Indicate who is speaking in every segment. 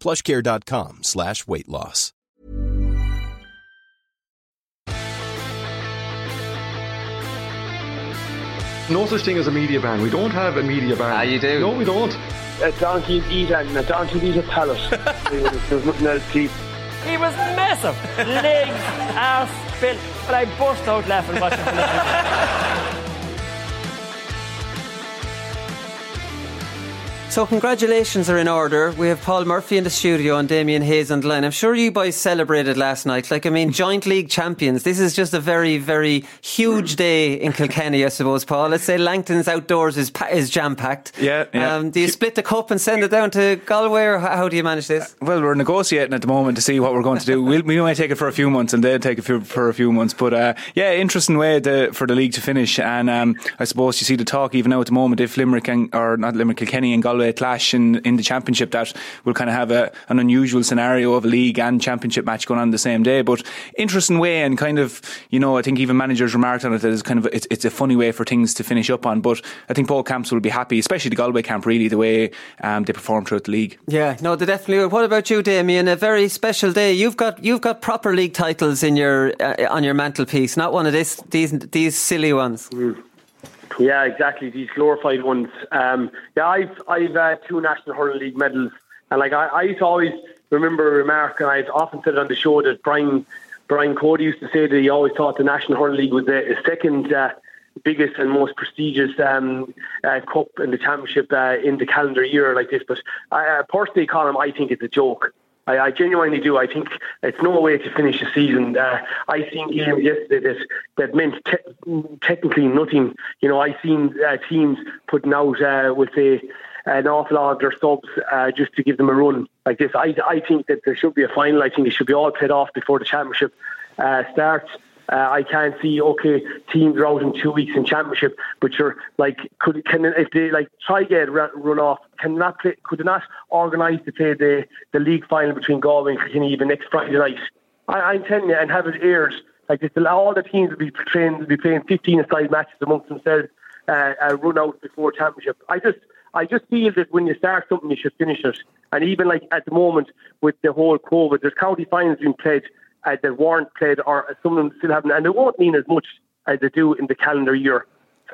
Speaker 1: plushcare.com slash weight loss.
Speaker 2: No such thing as a media ban. We don't have a media ban.
Speaker 3: Ah, you do?
Speaker 2: No, we don't.
Speaker 4: A donkey eat and a donkey eat a pallet. There's nothing else to eat.
Speaker 5: He was massive. Legs, ass, built. But I burst out laughing watching
Speaker 6: So congratulations are in order. We have Paul Murphy in the studio and Damien Hayes on the line. I'm sure you boys celebrated last night. Like, I mean, joint league champions. This is just a very, very huge day in Kilkenny, I suppose, Paul. Let's say Langton's outdoors is, is jam-packed.
Speaker 7: Yeah, yeah.
Speaker 6: Um, do you split the cup and send it down to Galway or how, do you manage this?
Speaker 7: Well, we're negotiating at the moment to see what we're going to do. We'll, we might take it for a few months and they'll take it for, for a few months. But uh, yeah, interesting way to, for the league to finish. And um, I suppose you see the talk even now at the moment if Limerick and, or not Limerick, Kilkenny and Galway clash in, in the championship, that will kind of have a, an unusual scenario of a league and championship match going on the same day. But interesting way and kind of, you know, I think even managers remarked on it that it's kind of it's, it's a funny way for things to finish up on. But I think Paul Camps will be happy, especially the Galway camp, really the way um, they perform throughout the league.
Speaker 6: Yeah, no, they definitely will. What about you, Damien? A very special day. You've got you've got proper league titles in your uh, on your mantelpiece, not one of this these these silly ones.
Speaker 4: Yeah, exactly. These glorified ones. Um, yeah, I've I've uh, two National Hurling League medals, and like I, I used to always remember a remark, and I've often said on the show that Brian Brian Cody used to say that he always thought the National Hurling League was the second uh, biggest and most prestigious um, uh, cup in the championship uh, in the calendar year like this. But I, uh, personally, Colin, I think it's a joke. I, I genuinely do. I think it's no way to finish a season. Uh, I seen games yesterday that that meant te- technically nothing. You know, I seen uh, teams putting out uh, an awful lot of their subs uh, just to give them a run like this. I I think that there should be a final. I think it should be all played off before the championship uh, starts. Uh, I can't see okay teams are out in two weeks in championship, but you're like could can if they like try get run, off can not play, could not organise to play the the league final between Galway and Kilkenny even next Friday night? I, I'm telling you, and have it aired like this. All the teams will be trained will be playing 15 side matches amongst themselves, uh, uh, run out before championship. I just I just feel that when you start something, you should finish it. And even like at the moment with the whole COVID, there's county finals being played uh, that weren't played, or some of them still haven't, and they won't mean as much as they do in the calendar year.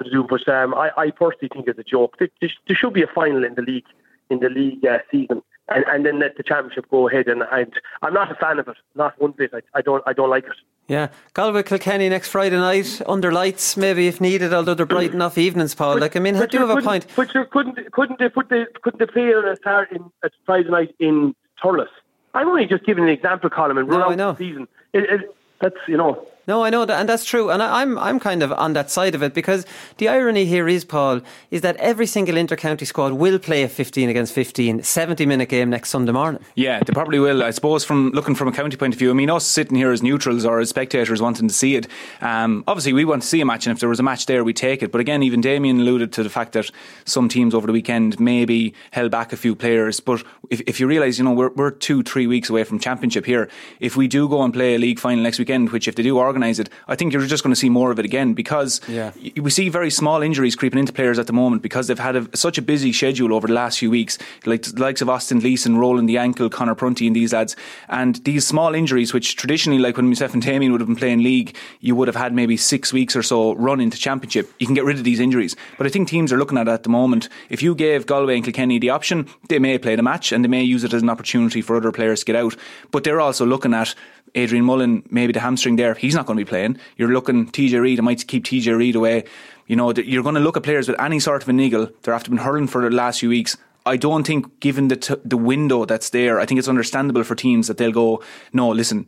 Speaker 4: To do, but um, I, I personally think it's a joke. There, there should be a final in the league in the league uh, season, and, and then let the championship go ahead. And i I'm not a fan of it, not one bit. I, I don't I don't like it.
Speaker 6: Yeah, Galway Kilkenny next Friday night under lights, maybe if needed. Although they're bright enough evenings, Paul.
Speaker 4: But,
Speaker 6: like I mean, I do have a point.
Speaker 4: But you couldn't couldn't they put the couldn't they play on a Saturday in, Friday night in Thurles? I'm only just giving an example, Colin and run
Speaker 6: No,
Speaker 4: out the season. It, it, that's you know.
Speaker 6: No, I know that, and that's true. And I, I'm I'm kind of on that side of it because the irony here is, Paul, is that every single inter-county squad will play a 15 against 15, 70 minute game next Sunday morning.
Speaker 7: Yeah, they probably will. I suppose from looking from a county point of view, I mean, us sitting here as neutrals or as spectators wanting to see it, um, obviously we want to see a match, and if there was a match there, we take it. But again, even Damien alluded to the fact that some teams over the weekend maybe held back a few players. But if, if you realise, you know, we're, we're two, three weeks away from championship here. If we do go and play a league final next weekend, which if they do organise it, I think you're just going to see more of it again because
Speaker 6: Yeah.
Speaker 7: we see very small injuries creeping into players at the moment because they've had a, such a busy schedule over the last few weeks. Like the likes of Austin Gleeson rolling the ankle, Conor Prunty, and these lads. And these small injuries, which traditionally, like when myself and Damien would have been playing league, you would have had maybe six weeks or so run into championship. You can get rid of these injuries. But I think teams are looking at it at the moment. If you gave Galway and Kilkenny the option, they may play the match and they may use it as an opportunity for other players to get out. But they're also looking at Adrian Mullen, maybe the hamstring there, he's not going to be playing. You're looking TJ Reid, I might keep TJ Reid away. You know, you're going to look at players with any sort of a niggle. They're after been hurling for the last few weeks. I don't think, given the t- the window that's there, I think it's understandable for teams that they'll go, no, listen,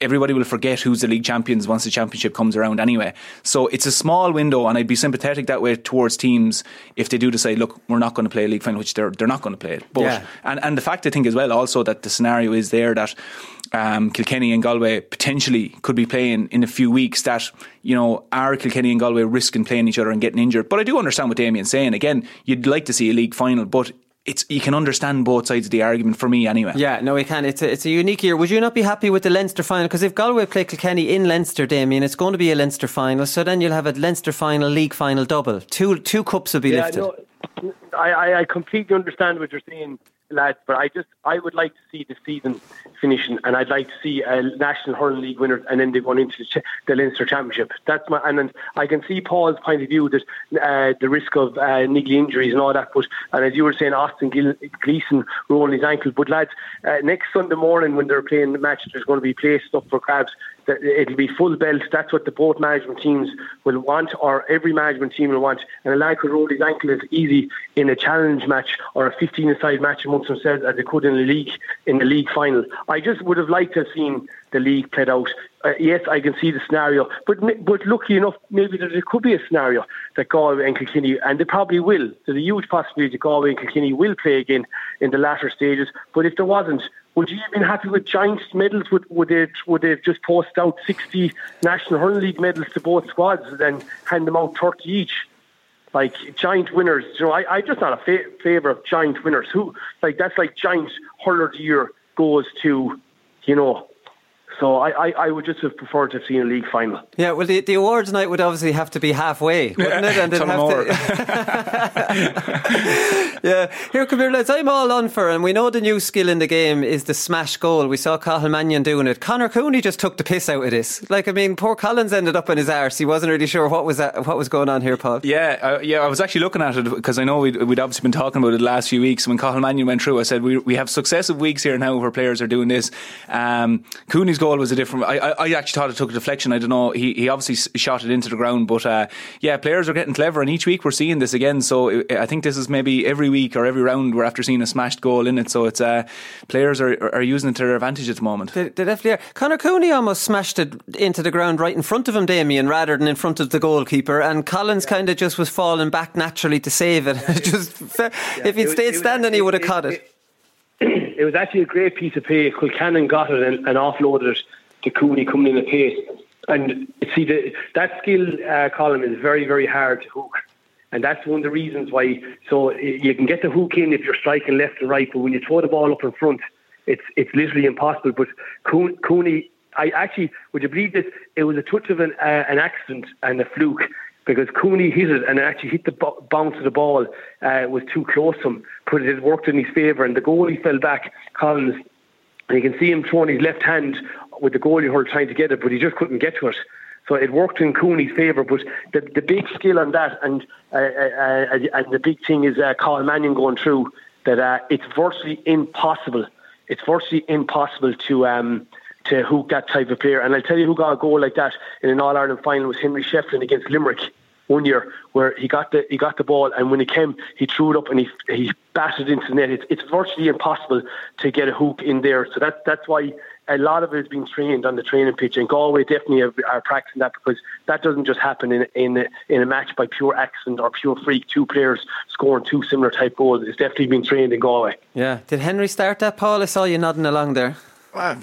Speaker 7: everybody will forget who's the league champions once the championship comes around anyway. So it's a small window, and I'd be sympathetic that way towards teams if they do decide, look, we're not going to play a league final, which they're they're not going to play it. But
Speaker 6: Yeah.
Speaker 7: and and the fact I think as well also that the scenario is there that um, Kilkenny and Galway potentially could be playing in a few weeks that you know are Kilkenny and Galway risking playing each other and getting injured. But I do understand what Damien's saying. Again, you'd like to see a league final, but it's you can understand both sides of the argument for me anyway.
Speaker 6: Yeah, no, we can. It's a, it's a unique year. Would you not be happy with the Leinster final? Because if Galway play Kilkenny in Leinster, Damien, it's going to be a Leinster final. So then you'll have a Leinster final, league final double. Two two cups will be
Speaker 4: Yeah,
Speaker 6: lifted.
Speaker 4: no, I, I, I completely understand what you're saying, lads, but I just I would like to see the season finishing, and I'd like to see a national hurling league winner, and then they going into the, the Leinster Championship. That's my and I can see Paul's point of view that uh, the risk of uh, niggly injuries and all that. But and as you were saying, Austin Gleeson rolling his ankle. But lads, uh, next Sunday morning when they're playing the match, there's going to be places up for grabs. It'll be full belt. That's what the both management teams will want, or every management team will want. And a lad could roll his ankle as easy in a challenge match or a 15-a-side match amongst themselves as they could in the league in the league final. I just would have liked to have seen the league played out. Uh, yes, I can see the scenario, but but lucky enough, maybe there could be a scenario that Galway and Kilkenny, and they probably will. There's a huge possibility that Galway and Kilkenny will play again in the latter stages. But if there wasn't, would you have been happy with giant medals? Would, would they would they have just post out 60 National Hurling League medals to both squads and then hand them out 30 each? Like giant winners, you know, I, I'm just not a fa- favour of giant winners. Who like that's like giant hurler of the year goes to, you know. So I, I, I would just have preferred to have seen a league final.
Speaker 6: Yeah, well, the, the awards night would obviously have to be halfway, wouldn't it? And they'd have to. yeah, here, come here, lads. I'm all on for, and we know the new skill in the game is the smash goal. We saw Cathal Mannion doing it. Conor Cooney just took the piss out of this. Like, I mean, poor Collins ended up in his arse. He wasn't really sure what was that, what was going on here, Paul.
Speaker 7: Yeah, uh, yeah. I was actually looking at it because I know we'd, we'd obviously been talking about it the last few weeks. When Cathal Mannion went through, I said we we have successive weeks here now where players are doing this. Um, Cooney's goal was a different. I, I, I actually thought it took a deflection. I don't know. He he obviously shot it into the ground, but uh, yeah, players are getting clever, and each week we're seeing this again. So uh, I think this is maybe every week or every round we're after seeing a smashed goal in it. So it's uh, players are are using it to their advantage at the moment.
Speaker 6: They, they definitely are. Conor Cooney almost smashed it into the ground right in front of him, Damien, rather than in front of the goalkeeper. And Collins kind of just was falling back naturally to save it. just fa- if he'd
Speaker 4: it
Speaker 6: stayed
Speaker 4: was
Speaker 6: standing, he would have
Speaker 4: it-
Speaker 6: caught it.
Speaker 4: It was actually a great piece of play. Kilcannon got it and, and offloaded it to Cooney coming in the pace. And see, the, that skill uh, Colin is very, very hard to hook. And that's one of the reasons why. So you can get the hook in if you're striking left and right, but when you throw the ball up in front, it's it's literally impossible. But Cooney, I actually, would you believe this? It was a touch of an, uh, an accident and a fluke because Cooney hit it and actually hit the bo- bounce of the ball uh, was too close to him, but it worked in his favour and the goalie fell back. Collins, and you can see him throwing his left hand with the goalie hurl trying to get it, but he just couldn't get to it. So it worked in Cooney's favour, but the the big skill on that and uh, uh, uh, and the big thing is uh, Cathal Mannion going through that uh, it's virtually impossible. It's virtually impossible to um, to hook that type of player. And I'll tell you who got a goal like that in an All Ireland final was Henry Shefflin against Limerick. one year where he got the he got the ball and when he came he threw it up and he he batted into the net. It's, it's virtually impossible to get a hook in there. So that that's why a lot of it is being trained on the training pitch, and Galway definitely are, are practicing that because that doesn't just happen in in a, in a match by pure accident or pure freak. Two players scoring two similar type goals. It's definitely been trained in Galway.
Speaker 6: Yeah. Did Henry start that, Paul? I saw you nodding along there.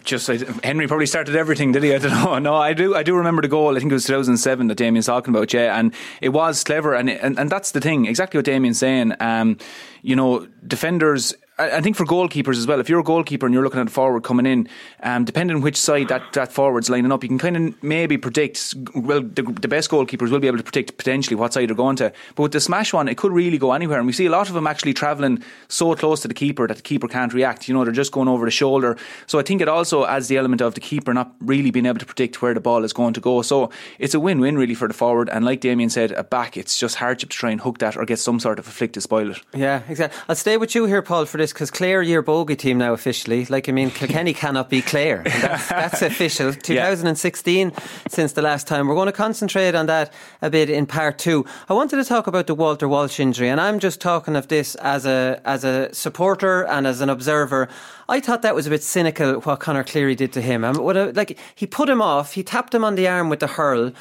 Speaker 7: Just I, Henry probably started everything, did he? I don't know. No, I do. I do remember the goal. I think it was 2007 that Damien's talking about. Yeah, and it was clever, and and, and that's the thing. Exactly what Damien's saying. Um, you know, defenders I think for goalkeepers as well, if you're a goalkeeper and you're looking at a forward coming in, um, depending on which side that, that forward's lining up, you can kind of maybe predict. Well, the, the, best goalkeepers will be able to predict potentially what side they're going to. But with the smash one, it could really go anywhere. And we see a lot of them actually travelling so close to the keeper that the keeper can't react. You know, they're just going over the shoulder. So I think it also adds the element of the keeper not really being able to predict where the ball is going to go. So it's a win win really for the forward. And like Damien said, a back, it's just hardship to try and hook that or get some sort of a flick to spoil it.
Speaker 6: Yeah, exactly. I'll stay with you here, Paul, for this because Clare, you're bogey team now officially. Like, I mean, Kilkenny cannot be Clare. That's, that's, official. 2016 yeah. since the last time. We're going to concentrate on that a bit in part two. I wanted to talk about the Walter Walsh injury, and I'm just talking of this as a as a supporter and as an observer. I thought that was a bit cynical what Conor Cleary did to him. I mean, what a, like he put him off. He tapped him on the arm with the hurl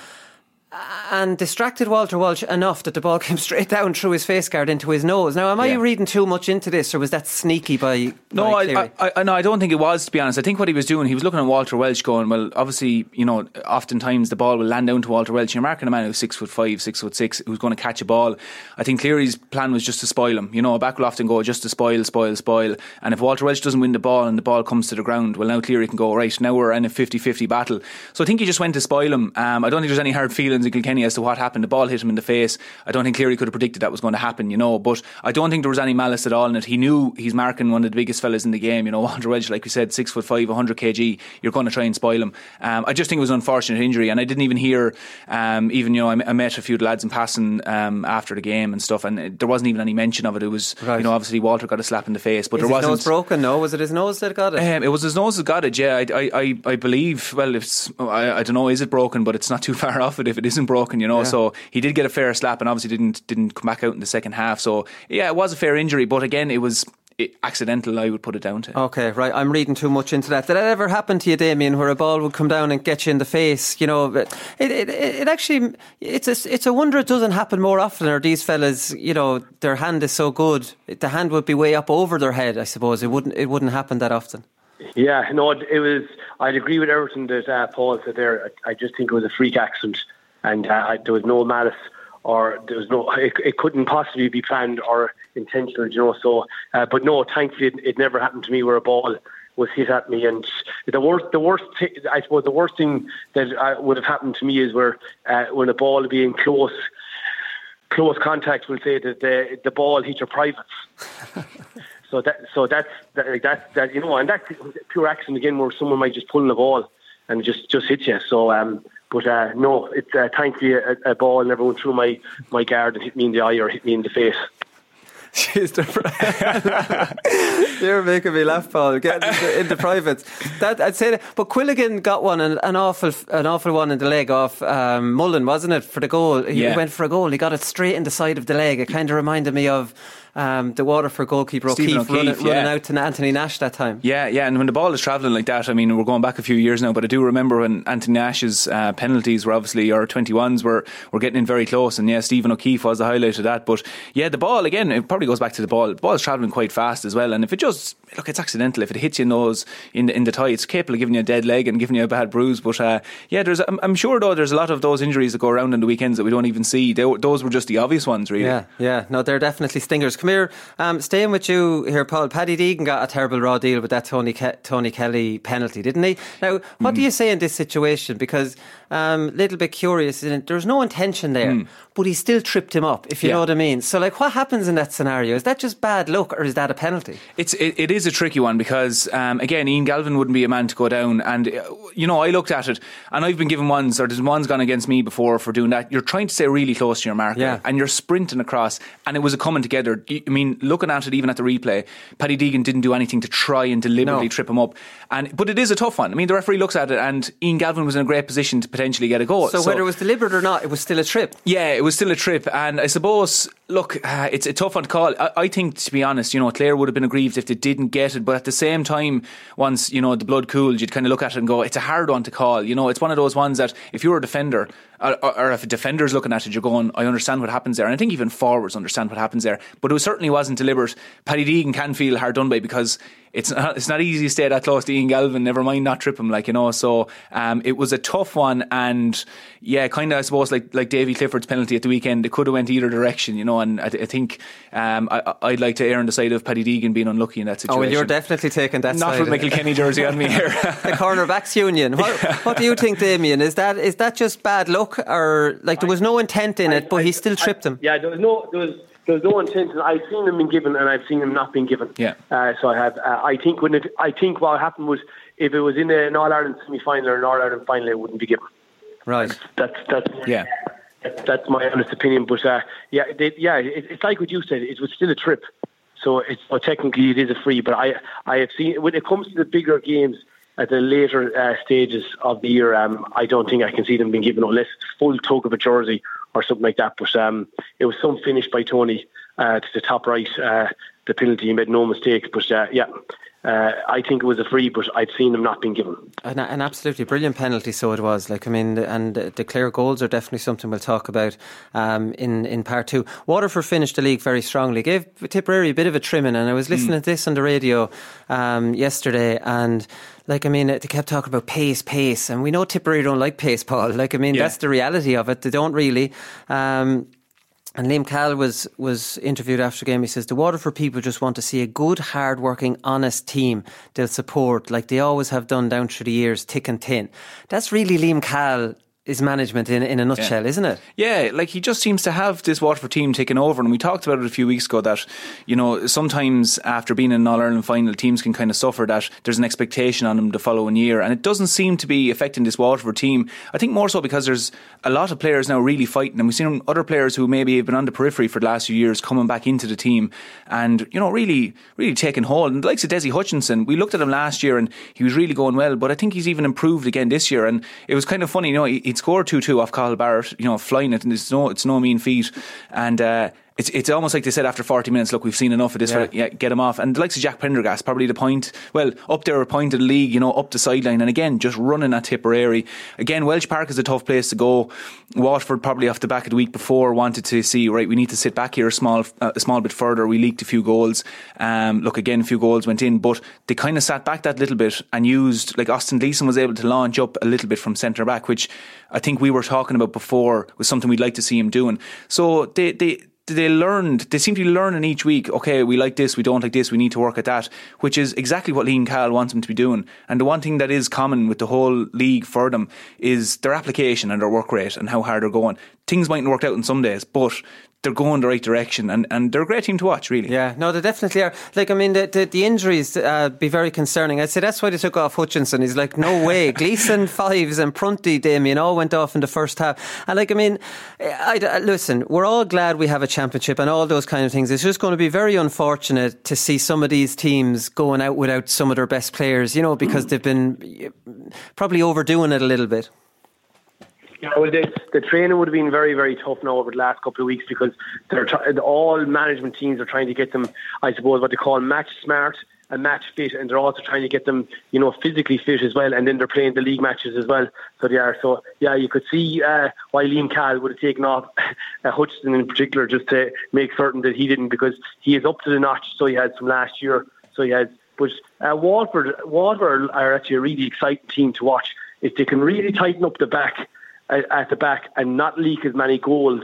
Speaker 6: and distracted Walter Walsh enough that the ball came straight down through his face guard into his nose. Now, am I reading too much into this, or was that sneaky by?
Speaker 7: No,
Speaker 6: by
Speaker 7: I, I, I, no, I don't think it was. To be honest, I think what he was doing, he was looking at Walter Walsh, going, "Well, obviously, you know, oftentimes the ball will land down to Walter Walsh. You're marking a man who's six foot five, six foot six, who's going to catch a ball. I think Cleary's plan was just to spoil him. You know, a back will often go just to spoil, spoil, spoil. And if Walter Walsh doesn't win the ball and the ball comes to the ground, well, now Cleary can go right. Now we're in a 50-50 battle. So I think he just went to spoil him. Um, I don't think there's any hard feelings in Kilkenny as to what happened. The ball hit him in the face. I don't think Cleary could have predicted that was going to happen, you know. But I don't think there was any malice at all in it. He knew he's marking one of the biggest fellas in the game. You know, Walter Walsh, like we said, six foot five, 100 kg. You're going to try and spoil him. Um, I just think it was an unfortunate injury, and I didn't even hear. Um, even you know, I, I, met a few lads in passing um, after the game and stuff, and there wasn't even any mention of it. It was right. you know, obviously Walter got a slap in the face, but
Speaker 6: Is
Speaker 7: there wasn't.
Speaker 6: Nose broken? No, was it his nose that got it?
Speaker 7: Um, it was his nose that got it. Yeah, I, I, I believe. Well, it's I, I don't know. Is it broken? But it's not too far off it if it isn't broken. You know, yeah. so he did get a fair slap and obviously didn't didn't come back out in the second half. So yeah, it was a fair injury, but again, it was accidental, I would put it down to.
Speaker 6: Okay, right. I'm reading too much into that. Did that ever happen to you, Damien, where a ball would come down and get you in the face? You know, it it, it actually it's a it's a wonder it doesn't happen more often. Or these fellas, you know, their hand is so good, the hand would be way up over their head. I suppose it wouldn't it wouldn't happen that often.
Speaker 4: Yeah, no, it was. I'd agree with everything that uh, Paul said there. I just think it was a freak accident, and uh, there was no malice or there was no, it, it couldn't possibly be planned or intentional, you know. So, uh, but no, thankfully it, it, never happened to me where a ball was hit at me. And the worst, the worst, I suppose, the worst thing that uh, would have happened to me is where uh, when a ball being close, close contact will say that the the ball hit your privates. so that, so that's that, that, that you know, and that's pure accident again, where someone might just pull the ball and just just hit you. So um, but uh, no, it's uh, thankfully a, a ball never went through my, my guard and hit me in the eye or hit me in the face.
Speaker 6: You're making me laugh, Paul. Getting into, into privates. That I'd say that. But Quilligan got one, an, an awful, an awful one in the leg off um, Mullen, wasn't it, for the goal? He yeah. went for a goal. He got it straight in the side of the leg. It kind of reminded me of um, the Waterford goalkeeper O'Keeffe, O'Keeffe running, yeah. running, out to Anthony Nash that time.
Speaker 7: Yeah, yeah, and when the ball is travelling like that, I mean, we're going back a few years now, but I do remember when Anthony Nash's uh, penalties were obviously, or 21s were, were getting in very close, and yeah, Stephen O'Keeffe was the highlight of that. But yeah, the ball, again, it probably goes back to the ball. The ball is travelling quite fast as well, and if it just, look, it's accidental. If it hits you in those, in the, in the tie, it's capable of giving you a dead leg and giving you a bad bruise. But uh, yeah, there's, I'm, I'm, sure though, there's a lot of those injuries that go around on the weekends that we don't even see. They, those were just the obvious ones, really.
Speaker 6: Yeah, yeah, no, they're definitely stingers. Come here, um, staying with you here, Paul. Paddy Deegan got a terrible raw deal with that Tony Ke- Tony Kelly penalty, didn't he? Now, what mm. do you say in this situation? Because a um, little bit curious. There's no intention there, mm. but he still tripped him up, if you yeah. know what I mean. So, like, what happens in that scenario? Is that just bad luck, or is that a penalty?
Speaker 7: It's it, it is a tricky one because um, again, Ian Galvin wouldn't be a man to go down, and uh, you know, I looked at it, and I've been given ones, or there's one's gone against me before for doing that. You're trying to stay really close to your marker,
Speaker 6: yeah.
Speaker 7: and you're sprinting across, and it was a coming together. I mean, looking at it even at the replay, Paddy Deegan didn't do anything to try and deliberately
Speaker 6: No.
Speaker 7: trip him up. And but it is a tough one. I mean, the referee looks at it, and Ian Galvin was in a great position to potentially get a goal.
Speaker 6: So, whether it was deliberate or not, it was still a trip.
Speaker 7: Yeah, it was still a trip, and I suppose, look, uh, it's a tough one to call. I, I think, to be honest, you know, Clare would have been aggrieved if they didn't get it, but at the same time, once you know the blood cooled, you'd kind of look at it and go, it's a hard one to call. You know, it's one of those ones that if you're a defender, or, or, if a defender's looking at it, you're going, I understand what happens there, and I think even forwards understand what happens there. But it certainly wasn't deliberate. Paddy Deegan can feel hard done by because it's not, it's not easy to stay that close to Ian Galvin. Never mind not trip him, like you know. So um, it was a tough one, and yeah, kind of I suppose like like Davy Clifford's penalty at the weekend, it could have went either direction, you know. And I, I think um, I, I'd like to err on the side of Paddy Deegan being unlucky in that situation.
Speaker 6: Oh, well, you're definitely taking that
Speaker 7: not
Speaker 6: side.
Speaker 7: with Michael Kenny jersey on me here.
Speaker 6: the cornerbacks union. What, what do you think, Damien? Is that is that just bad luck, or like there was no intent in it, but he still tripped him?
Speaker 4: Yeah, there was no there was there was no intention. I've seen them being given, and I've seen them not being given.
Speaker 7: Yeah.
Speaker 4: Uh, so I have. Uh, I think when it, I think what happened was if it was in an All Ireland semi final or an All Ireland final, it wouldn't be given.
Speaker 6: Right.
Speaker 4: That's that's
Speaker 7: yeah.
Speaker 4: That's my honest opinion. But uh, yeah, they, yeah, it, it's like what you said. It was still a trip, so it's well, technically it is a free. But I I have seen when it comes to the bigger games at the later uh, stages of the year, um, I don't think I can see them being given unless it's full tug of a jersey or something like that. But um, it was some finish by Tony uh, to the top right. Uh, the penalty, he made no mistake. But uh, yeah, uh, I think it was a free, but I'd seen them not being given.
Speaker 6: An, an absolutely brilliant penalty, so it was. Like I mean, and the Clare goals are definitely something we'll talk about um, in in part two. Waterford finished the league very strongly, gave Tipperary a bit of a trimming, and I was listening
Speaker 7: Mm.
Speaker 6: to this on the radio um, yesterday, and like I mean, they kept talking about pace, pace, and we know Tipperary don't like pace, Paul. Like I mean,
Speaker 7: Yeah.
Speaker 6: that's the reality of it. They don't really. Um, and Liam Cahill was was interviewed after game. He says the Waterford people just want to see a good, hard-working, honest team they'll support, like they always have done down through the years, thick and thin. That's really Liam Cahill is management in in a nutshell, isn't it?
Speaker 7: Yeah, like he just seems to have this Waterford team taken over, and we talked about it a few weeks ago that you know sometimes after being in an All Ireland final, teams can kind of suffer that there's an expectation on them the following year, and it doesn't seem to be affecting this Waterford team. I think more so because there's a lot of players now really fighting, and we've seen other players who maybe have been on the periphery for the last few years coming back into the team, and you know really really taking hold. And the likes of Dessie Hutchinson, we looked at him last year and he was really going well, but I think he's even improved again this year, and it was kind of funny, you know, he- he'd two two off Cathal Barrett, you know, flying it, and it's no it's no mean feat, and. uh it's it's almost like they said after 40 minutes, look, we've seen enough of this,
Speaker 6: Yeah.
Speaker 7: yeah, get him off. And the likes of Jack Prendergast, probably the point, well, up there, a point of the league, you know, up the sideline. And again, just running at Tipperary. Again, Walsh Park is a tough place to go. Waterford, probably off the back of the week before, wanted to see, right, we need to sit back here a small, uh, a small bit further. We leaked a few goals. Um, look, again, a few goals went in, but they kind of sat back that little bit and used, like Austin Gleeson was able to launch up a little bit from centre back, which I think we were talking about before was something we'd like to see him doing. So they, they, they learned, they seem to be learning each week, okay, we like this, we don't like this, we need to work at that, which is exactly what Liam Cahill wants them to be doing. And the one thing that is common with the whole league for them is their application and their work rate and how hard they're going. Things mightn't work out in some days, but they're going the right direction and, and they're a great team to watch, really.
Speaker 6: Yeah, no, they definitely are. Like, I mean, the, the, the injuries uh, be very concerning. I'd say that's why they took off Hutchinson. He's like, no way. Gleeson Fives and Prunty, Damien, all went off in the first half. And like, I mean, I, I- listen, we're all glad we have a championship and all those kind of things. It's just going to be very unfortunate to see some of these teams going out without some of their best players, you know, because they've been probably overdoing it a little bit.
Speaker 4: Yeah, well, the, the training would have been very, very tough now over the last couple of weeks because they're all management teams are trying to get them, I suppose, what they call match smart and match fit, and they're also trying to get them, you know, physically fit as well, and then they're playing the league matches as well. So they are. So yeah, you could see uh, why Liam Cahill would have taken off uh, Hutchinson in particular just to make certain that he didn't, because he is up to the notch. So he had from last year. So he has. But uh, Waterford, Waterford are actually a really exciting team to watch. If they can really tighten up the back at, the back and not leak as many goals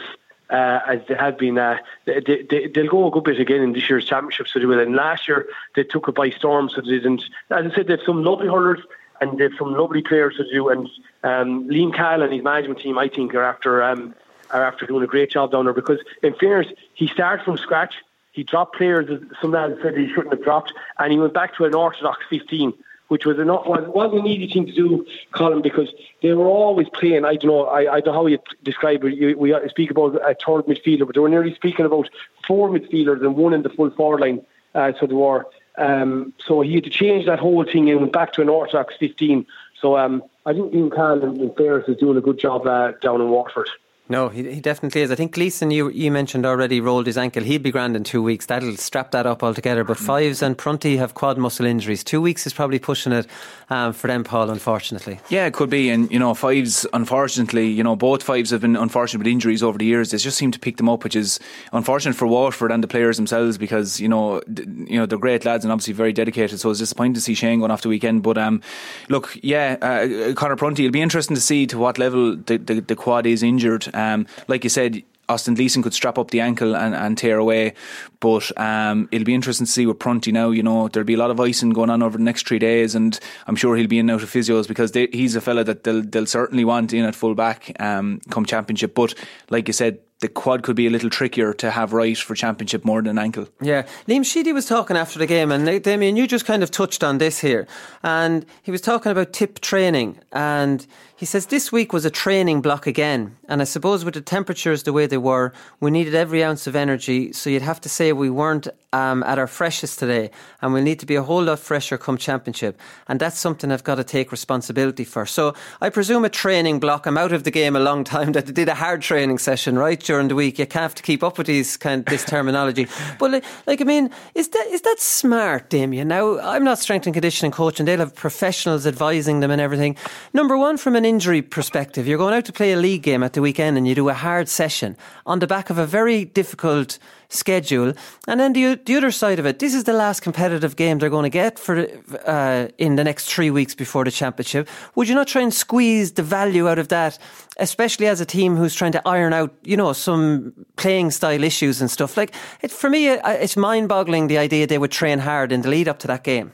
Speaker 4: uh, as they have been. Uh, they, they, they'll go a good bit again in this year's championship, so they will. And last year they took it by storm, so they didn't. As I said, they have some lovely hurlers and they have some lovely players to do. And um, Liam Cahill and his management team, I think, are after um, are after doing a great job down there because, in fairness, he started from scratch. He dropped players that some lads said he shouldn't have dropped, and he went back to an orthodox 15 which was not was wasn't an easy thing to do, Colin, because they were always playing. I don't know. I, I don't know how you describe it. You, we speak about a third midfielder, but they were nearly speaking about four midfielders and one in the full forward line. Uh, so they were. Um, so he had to change that whole thing and went back to an orthodox 15. So um, I think Ian Carl in fairness is doing a good job uh, down in Waterford.
Speaker 6: No, he, he definitely is. I think Gleeson, you, you mentioned already, rolled his ankle. He'd be grand in two weeks. That'll strap that up altogether. But Fives and Prunty have quad muscle injuries. Two weeks is probably pushing it um, for them, Paul, unfortunately.
Speaker 7: Yeah, it could be. And, you know, Fives, unfortunately, you know, both Fives have been unfortunate with injuries over the years. They just seem to pick them up, which is unfortunate for Waterford and the players themselves because, you know, you know they're great lads and obviously very dedicated. So it's disappointing to see Shane going off the weekend. But um, look, yeah, uh, Conor Prunty, it'll be interesting to see to what level the, the, the quad is injured. Um, like you said, Austin Gleeson could strap up the ankle and, and tear away. But um, it'll be interesting to see with Prunty now. You know, there'll be a lot of icing going on over the next three days, and I'm sure he'll be in out of physios because they, he's a fella that they'll, they'll certainly want in at full back um, come championship. But like you said, the quad could be a little trickier to have right for championship more than ankle.
Speaker 6: Yeah, Liam Sheedy was talking after the game, and Damien, you just kind of touched on this here, and he was talking about Tipp training, and he says this week was a training block again, and I suppose with the temperatures the way they were, we needed every ounce of energy, so you'd have to say we weren't um, at our freshest today, and we'll need to be a whole lot fresher come championship, and that's something I've got to take responsibility for. So I presume a training block. I'm out of the game a long time. That did a hard training session, right? during the week. You can't have to keep up with these kind this terminology. But like, like, I mean, is that is that smart, Damien? Now I'm not strength and conditioning coach, and they'll have professionals advising them and everything. Number one, from an injury perspective, you're going out to play a league game at the weekend, and you do a hard session on the back of a very difficult schedule. And then the, the other side of it, this is the last competitive game they're going to get for uh, in the next three weeks before the championship. Would you not try and squeeze the value out of that, especially as a team who's trying to iron out, you know, some playing style issues and stuff? Like, it, for me, it's mind boggling the idea they would train hard in the lead up to that game.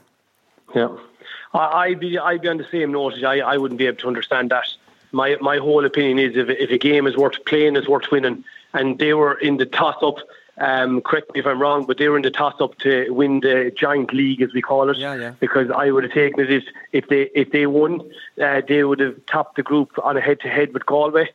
Speaker 4: Yeah. I'd be, I'd be on the same note. I, I wouldn't be able to understand that. My, my whole opinion is if, if a game is worth playing, it's worth winning. And they were in the toss up um, correct me if I'm wrong, but they were in the toss up to win the giant league, as we call it.
Speaker 6: Yeah, yeah.
Speaker 4: Because I would have taken it if, if they if they won, uh, they would have topped the group on a head to head with Galway.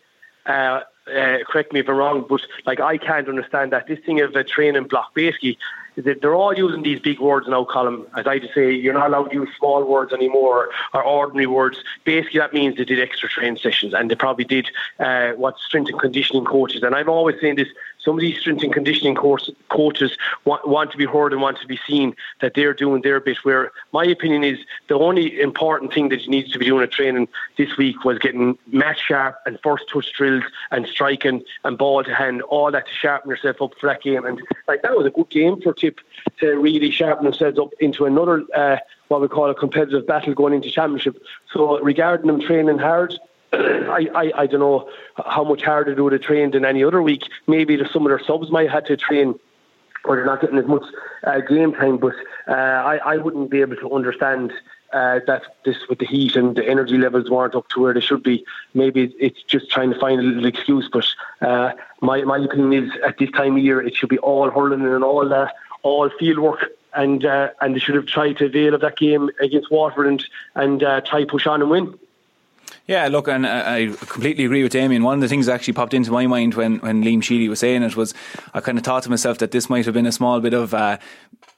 Speaker 4: Uh, uh, correct me if I'm wrong, but like I can't understand that this thing of a training block. Basically, they're all using these big words now, Colin. As I just say, you're not allowed to use small words anymore or ordinary words. Basically, that means they did extra training sessions and they probably did uh, what strength and conditioning coaches. And I'm always saying this some of these strength and conditioning course, coaches want, want to be heard and want to be seen that they're doing their bit. Where my opinion is the only important thing that you need to be doing at training this week was getting match sharp and first touch drills and striking and ball to hand, all that to sharpen yourself up for that game. And like that was a good game for Tipp to really sharpen themselves up into another uh, what we call a competitive battle going into championship. So regarding them training hard I, I, I don't know how much harder they would have trained than any other week. Maybe some of their subs might have had to train or they're not getting as much uh, game time, but uh, I, I wouldn't be able to understand uh, that this with the heat and the energy levels weren't up to where they should be. Maybe it's just trying to find a little excuse, but uh, my my opinion is at this time of year it should be all hurling and all uh, all field work. And uh, and they should have tried to avail of that game against Waterford and and try push on and win.
Speaker 7: Yeah, look, and I completely agree with Damien. One of the things that actually popped into my mind when, when Liam Sheedy was saying it was I kind of thought to myself that this might have been a small bit of uh,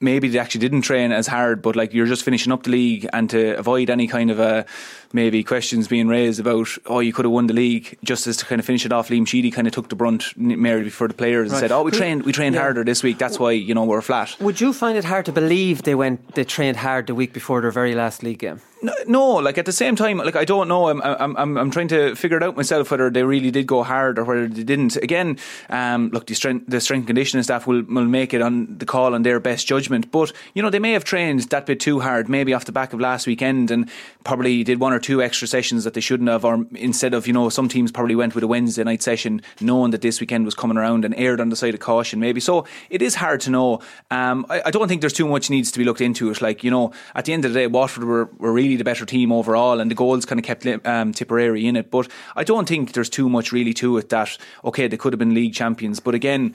Speaker 7: maybe they actually didn't train as hard, but like you're just finishing up the league and to avoid any kind of a maybe questions being raised about oh you could have won the league just as to kind of finish it off Liam Sheedy kind of took the brunt merely for the players right. and said oh we trained we trained yeah. harder this week that's why you know we're flat
Speaker 6: would you find it hard to believe they went they trained hard the week before their very last league game
Speaker 7: no, no, like at the same time, like I don't know. I'm, I'm, I'm, I'm trying to figure it out myself whether they really did go hard or whether they didn't. Again, um, look, the strength, the strength conditioning staff will, will make it on the call on their best judgment. But you know, they may have trained that bit too hard, maybe off the back of last weekend, and probably did one or two extra sessions that they shouldn't have, or instead of you know, some teams probably went with a Wednesday night session, knowing that this weekend was coming around and aired on the side of caution, maybe. So it is hard to know. Um, I, I don't think there's too much needs to be looked into it. Like you know, at the end of the day, Waterford were, were really the better team overall, and the goals kind of kept um, Tipperary in it. But I don't think there's too much really to it that, okay, they could have been league champions. But again,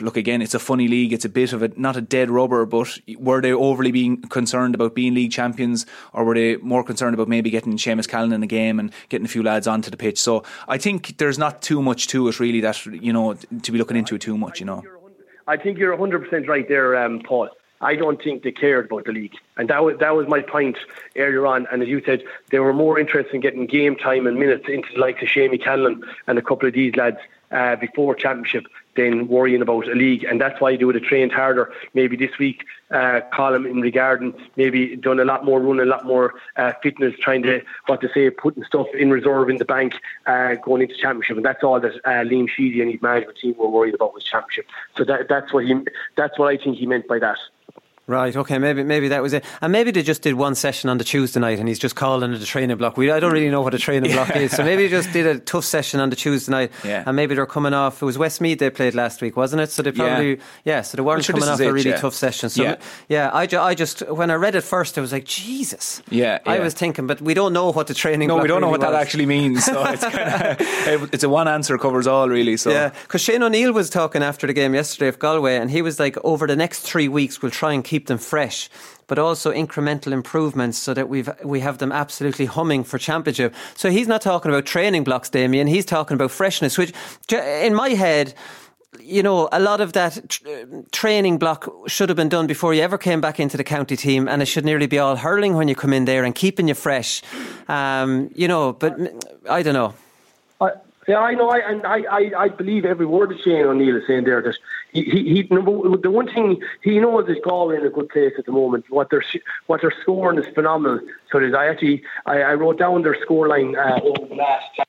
Speaker 7: look, again, it's a funny league. It's a bit of a, not a dead rubber rubber, but were they overly being concerned about being league champions, or were they more concerned about maybe getting Seamus Callan in the game and getting a few lads onto the pitch? So I think there's not too much to it really that you know to be looking into it too much. You know,
Speaker 4: I think you're 100 percent right there, um, Paul. I don't think they cared about the league, and that was that was my point earlier on. And as you said, they were more interested in getting game time and minutes into the likes of Shamey Callan and a couple of these lads uh, before championship than worrying about a league, and that's why they would have trained harder. Maybe this week, uh, Colin in regarding maybe done a lot more running, a lot more uh, fitness, trying to what to say, putting stuff in reserve in the bank, uh, going into championship, and that's all that uh, Liam Sheedy and his management team were worried about was championship. So that, that's what he, that's what I think he meant by that.
Speaker 6: Right. Okay. Maybe maybe that was it, and maybe they just did one session on the Tuesday night, and he's just calling it a training block. We I don't really know what a training yeah. block is, so maybe he just did a tough session on the Tuesday night,
Speaker 7: yeah.
Speaker 6: and maybe they're coming off. It was Westmeath they played last week, wasn't it? So they probably yeah, yeah so they weren't sure coming off a really tough session. So yeah, yeah I, ju- I just when I read it first, I was like Jesus.
Speaker 7: Yeah,
Speaker 6: I was thinking, but we don't know what the training.
Speaker 7: No, we don't
Speaker 6: really
Speaker 7: know what
Speaker 6: was.
Speaker 7: that actually means. So it's kinda, it's a one answer covers all really. So
Speaker 6: yeah, because Shane O'Neill was talking after the game yesterday of Galway, and he was like, over the next three weeks, we'll try and keep them fresh but also incremental improvements so that we've we have them absolutely humming for championship. So he's not talking about training blocks, Damien. He's talking about freshness, which in my head you know, a lot of that tr- training block should have been done before you ever came back into the county team, and it should nearly be all hurling when you come in there and keeping you fresh. Um, you know, but I don't know.
Speaker 4: Yeah, I know, I, and I, I, I believe every word that Shane O'Neill is saying there. That he, he, the one thing he knows is Galway in a good place at the moment. What they're what they're scoring is phenomenal. So I actually I, I wrote down their scoreline uh, over the last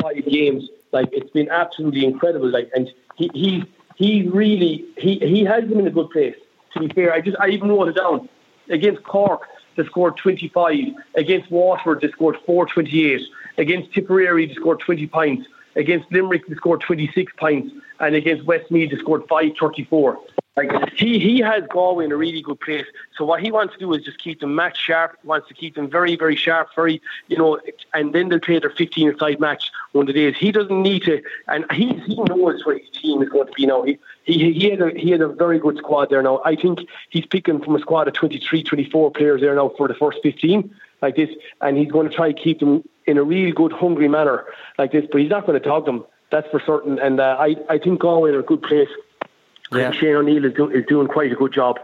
Speaker 4: five games. Like it's been absolutely incredible. Like and he he he really he he has them in a good place. To be fair, I just I even wrote it down against Cork. They scored 25. Against Waterford, they scored 428. Against Tipperary, they scored 20 points. Against Limerick, they scored 26 points, and against Westmeath, they scored 534. Like he, he has Galway in a really good place. So what he wants to do is just keep them match sharp. He wants to keep them very, very sharp, very, you know, and then they'll play their 15 side match one of the days. He doesn't need to, and he he knows what his team is going to be now. He he he had a he had a very good squad there now. I think he's picking from a squad of 23, 24 players there now for the first 15 like this, and he's going to try to keep them in a real good, hungry manner like this. But he's not going to dog them. That's for certain. And uh, I, I think Galway are a good place. Yeah. Shane O'Neill is, do, is doing quite a good job.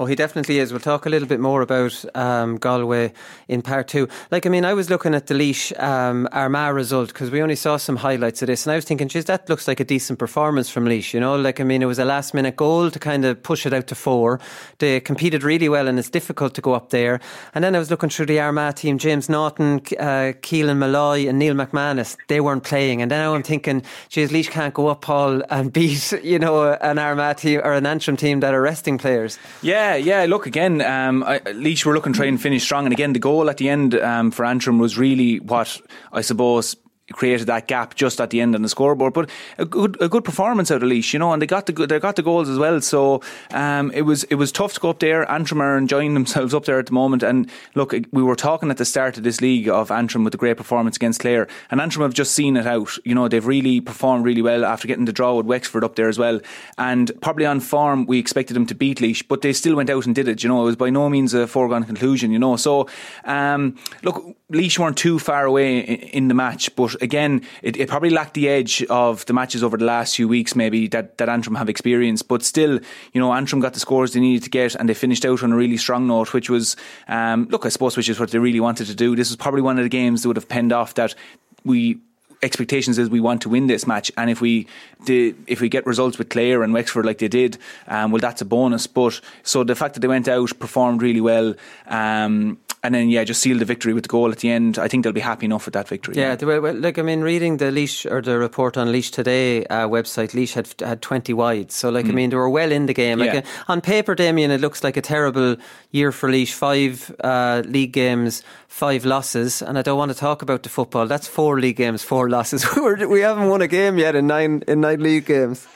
Speaker 6: Oh, he definitely is. We'll talk a little bit more about um, Galway in part two. Like, I mean, I was looking at the Laois um, Armagh result because we only saw some highlights of this, and I was thinking, geez, that looks like a decent performance from Laois. You know, like, I mean, it was a last minute goal to kind of push it out to four. They competed really well, and it's difficult to go up there. And then I was looking through the Armagh team James Naughton, uh, Keelan Molloy, and Neil McManus. They weren't playing. And then I'm thinking, geez, Laois can't go up, Paul, and beat, you know, an Armagh team or an Antrim team that are resting players.
Speaker 7: Yeah. Yeah, yeah. Look again. Um, I, Laois were looking to try and finish strong, and again the goal at the end um, for Antrim was really what I suppose created that gap just at the end on the scoreboard. But a good a good performance out of Laois, you know, and they got the they got the goals as well. So um, it was it was tough to go up there. Antrim are enjoying themselves up there at the moment. And look, we were talking at the start of this league of Antrim with the great performance against Clare, and Antrim have just seen it out. You know, they've really performed really well after getting the draw with Wexford up there as well. And probably on form, we expected them to beat Laois, but they still went out and did it. You know, it was by no means a foregone conclusion. You know, so um, look, Laois weren't too far away in the match, but again, it, it, probably lacked the edge of the matches over the last few weeks, maybe that, that Antrim have experienced. But still, you know, Antrim got the scores they needed to get, and they finished out on a really strong note, which was, um, look, I suppose, which is what they really wanted to do. This was probably one of the games that would have penned off that we expectations is we want to win this match, and if we if we get results with Clare and Wexford like they did, um, well, that's a bonus. But so the fact that they went out, performed really well, um, and then yeah, just seal the victory with the goal at the end. I think they'll be happy enough with that victory.
Speaker 6: Yeah, yeah. Were, like I mean, reading the Laois or the report on Laois today uh, website, Laois had had twenty wides. So like mm. I mean, they were well in the game. Like yeah. uh, on paper, Damien, it looks like a terrible year for Laois. Five uh, league games, five losses, and I don't want to talk about the football. That's four league games, four losses. we haven't won a game yet in nine in nine league games.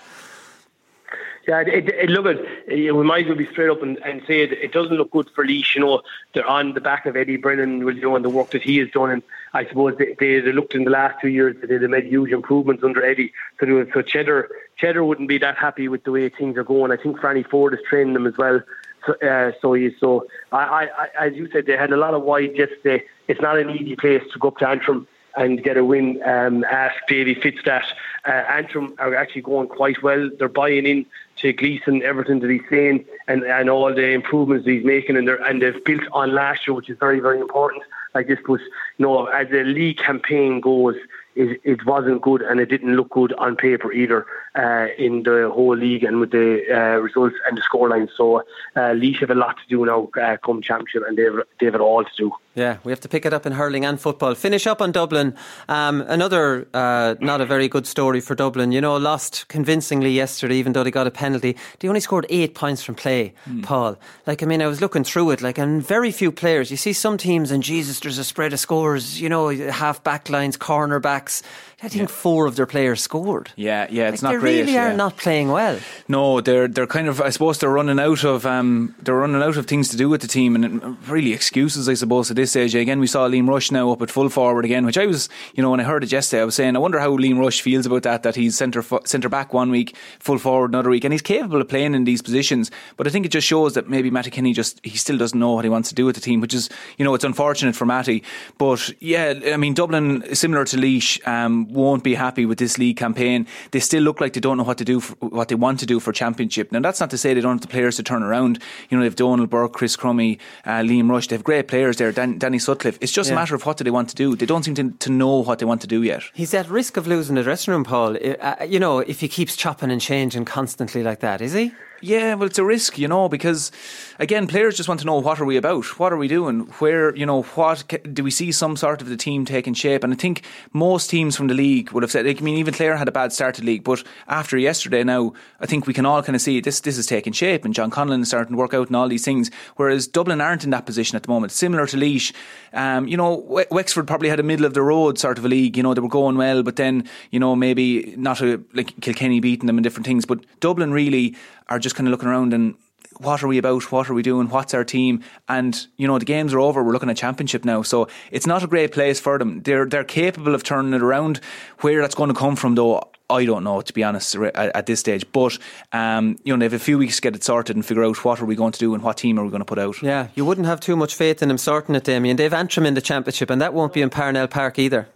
Speaker 4: Yeah, it, it, look at we might as well be straight up and, and say it, it doesn't look good for Laois. You know, they're on the back of Eddie Brennan, you know, and the work that he has done. And I suppose they, they, they looked in the last two years that they made huge improvements under Eddie. So, was, so Cheddar Cheddar wouldn't be that happy with the way things are going. I think Franny Ford is training them as well. So, uh, so, I, I, as you said, they had a lot of wide yesterday. It's not an easy place to go up to Antrim and get a win um, at Davy Fitzstat. Uh, Antrim are actually going quite well. They're buying in to Gleeson, everything that he's saying, and, and all the improvements he's making, and, and they've built on last year, which is very, very important. Like this was, you know, as the league campaign goes, it, it wasn't good and it didn't look good on paper either uh, in the whole league and with the uh, results and the scoreline. So uh, Laois have a lot to do now uh, come championship and they've, they've it all to do.
Speaker 6: Yeah, we have to pick it up in hurling and football. Finish up on Dublin. Um, another uh, not a very good story for Dublin. You know, lost convincingly yesterday, even though they got a penalty. They only scored eight points from play, mm. Paul. Like, I mean, I was looking through it, like, and very few players. You see some teams, and Jesus, there's a spread of scores, you know, half back lines, corner backs. I think yeah. four of their players scored.
Speaker 7: Yeah, yeah, it's
Speaker 6: like
Speaker 7: not
Speaker 6: they
Speaker 7: great.
Speaker 6: They really are not playing well.
Speaker 7: No, they're they're kind of. I suppose they're running out of um, they're running out of things to do with the team, and really excuses. I suppose at this stage. Again, we saw Liam Rushe now up at full forward again, which I was, you know, when I heard it yesterday, I was saying, I wonder how Liam Rushe feels about that. That he's centre centre back one week, full forward another week, and he's capable of playing in these positions. But I think it just shows that maybe Mattie Kenny just he still doesn't know what he wants to do with the team, which is, you know, it's unfortunate for Mattie. But yeah, I mean, Dublin, similar to Laois. um, won't be happy with this league campaign. They still look like they don't know what to do, for, what they want to do for championship. Now that's not to say they don't have the players to turn around. You know, they have Donal Burke, Chris Crummey, uh, Liam Rushe. They have great players there. Dan, Danny Sutcliffe. It's just yeah. a matter of what do they want to do. They don't seem to, to know what they want to do yet.
Speaker 6: He's at risk of losing the dressing room, Paul. Uh, you know, if he keeps chopping and changing constantly like that, is he?
Speaker 7: Yeah, well, it's a risk, you know, because again, players just want to know what are we about, what are we doing, where, you know, what do we see some sort of the team taking shape? And I think most teams from the league would have said, I mean, even Clare had a bad start to the league, but after yesterday, now I think we can all kind of see this. This is taking shape, and John Conlon is starting to work out and all these things. Whereas Dublin aren't in that position at the moment. Similar to Laois, um, you know, Wexford probably had a middle of the road sort of a league. You know, they were going well, but then you know maybe not a, like Kilkenny beating them and different things. But Dublin really are just kind of looking around and what are we about? What are we doing? What's our team? And you know the games are over. We're looking at championship now, so it's not a great place for them. They're they're capable of turning it around. Where that's going to come from, though, I don't know to be honest at, at this stage. But um, you know they have a few weeks to get it sorted and figure out what are we going to do and what team are we going to put out.
Speaker 6: Yeah, you wouldn't have too much faith in them sorting it, Damien. They've Antrim in the championship, and that won't be in Parnell Park either.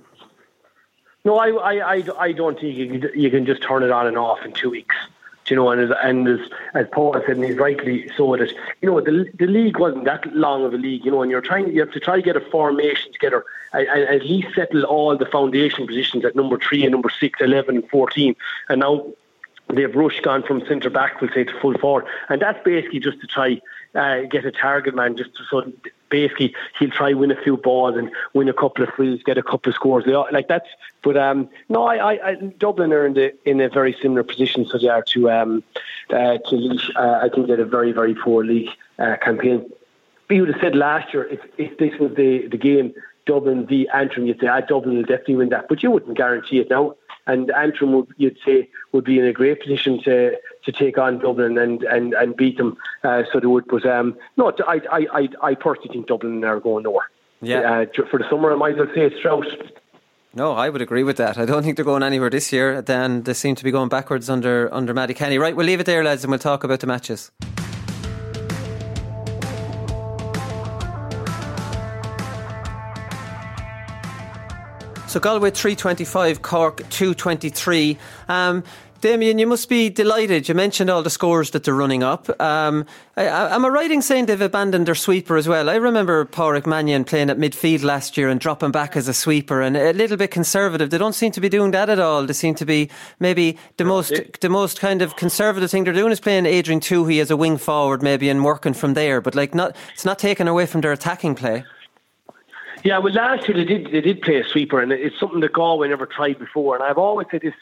Speaker 4: No, I, I, I, I don't think you can, you can just turn it on and off in two weeks you know, and as, and as, as Paul said, and he's rightly so that you know the the league wasn't that long of a league, you know, and you're trying you have to try to get a formation together and, at least settle all the foundation positions at number three and number six, eleven, and fourteen, and now they've Rushe gone from centre back, we'll say, to full forward, and that's basically just to try uh, get a target man, just to, so basically he'll try win a few balls and win a couple of frees, get a couple of scores. Like that's, but um, no, I, I, I, Dublin are in the in a very similar position so they are to um, uh, to Laois. Uh, I think they had a very very poor league uh, campaign. But you would have said last year if, if this was the the game Dublin v Antrim, you'd say ah, Dublin will definitely win that, but you wouldn't guarantee it now. And Antrim would you'd say would be in a great position to to take on Dublin and, and, and beat them. Uh, so they would. But um, no, I, I, I, I personally think Dublin are going nowhere.
Speaker 6: Yeah.
Speaker 4: Uh, for the summer, I might as well say it's Strauss.
Speaker 6: No, I would agree with that. I don't think they're going anywhere this year. Then they seem to be going backwards under under Mattie Kenny. Right, we'll leave it there, lads, and we'll talk about the matches. So Galway 325, Cork 223. Um, Damien, you must be delighted. You mentioned all the scores that they're running up. Um, I, am I right in saying they've abandoned their sweeper as well? I remember Pádraig Mannion playing at midfield last year and dropping back as a sweeper and a little bit conservative. They don't seem to be doing that at all. They seem to be maybe the most the most kind of conservative thing they're doing is playing Adrian Tuohy as a wing forward maybe and working from there. But like not, it's not taken away from their attacking play.
Speaker 4: Yeah, well, last year they did they did play a sweeper, and it's something that Galway never tried before. And I've always said this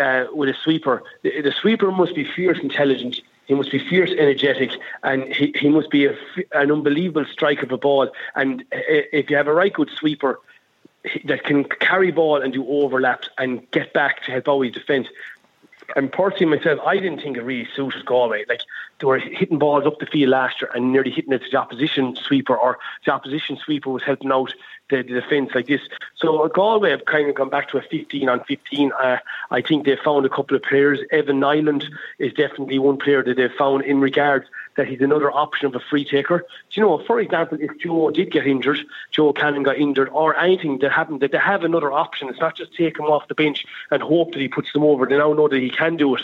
Speaker 4: uh, with a sweeper. The, the, sweeper must be fierce intelligent. He must be fierce energetic, and he, he must be a, an unbelievable strike of a ball. And if you have a right good sweeper that can carry ball and do overlaps and get back to help out with defence, and personally myself, I didn't think it really suited Galway. Like they were hitting balls up the field last year and nearly hitting it to the opposition sweeper, or the opposition sweeper was helping out the, the defence like this. So Galway have kind of gone back to a 15 on 15. Uh, I think they've found a couple of players. Evan Niland is definitely one player that they've found in regards that he's another option of a free taker. Do you know, for example, if Joe did get injured, Joe Canning got injured, or anything that happened, that they have another option. It's not just take him off the bench and hope that he puts them over. They now know that he can do it.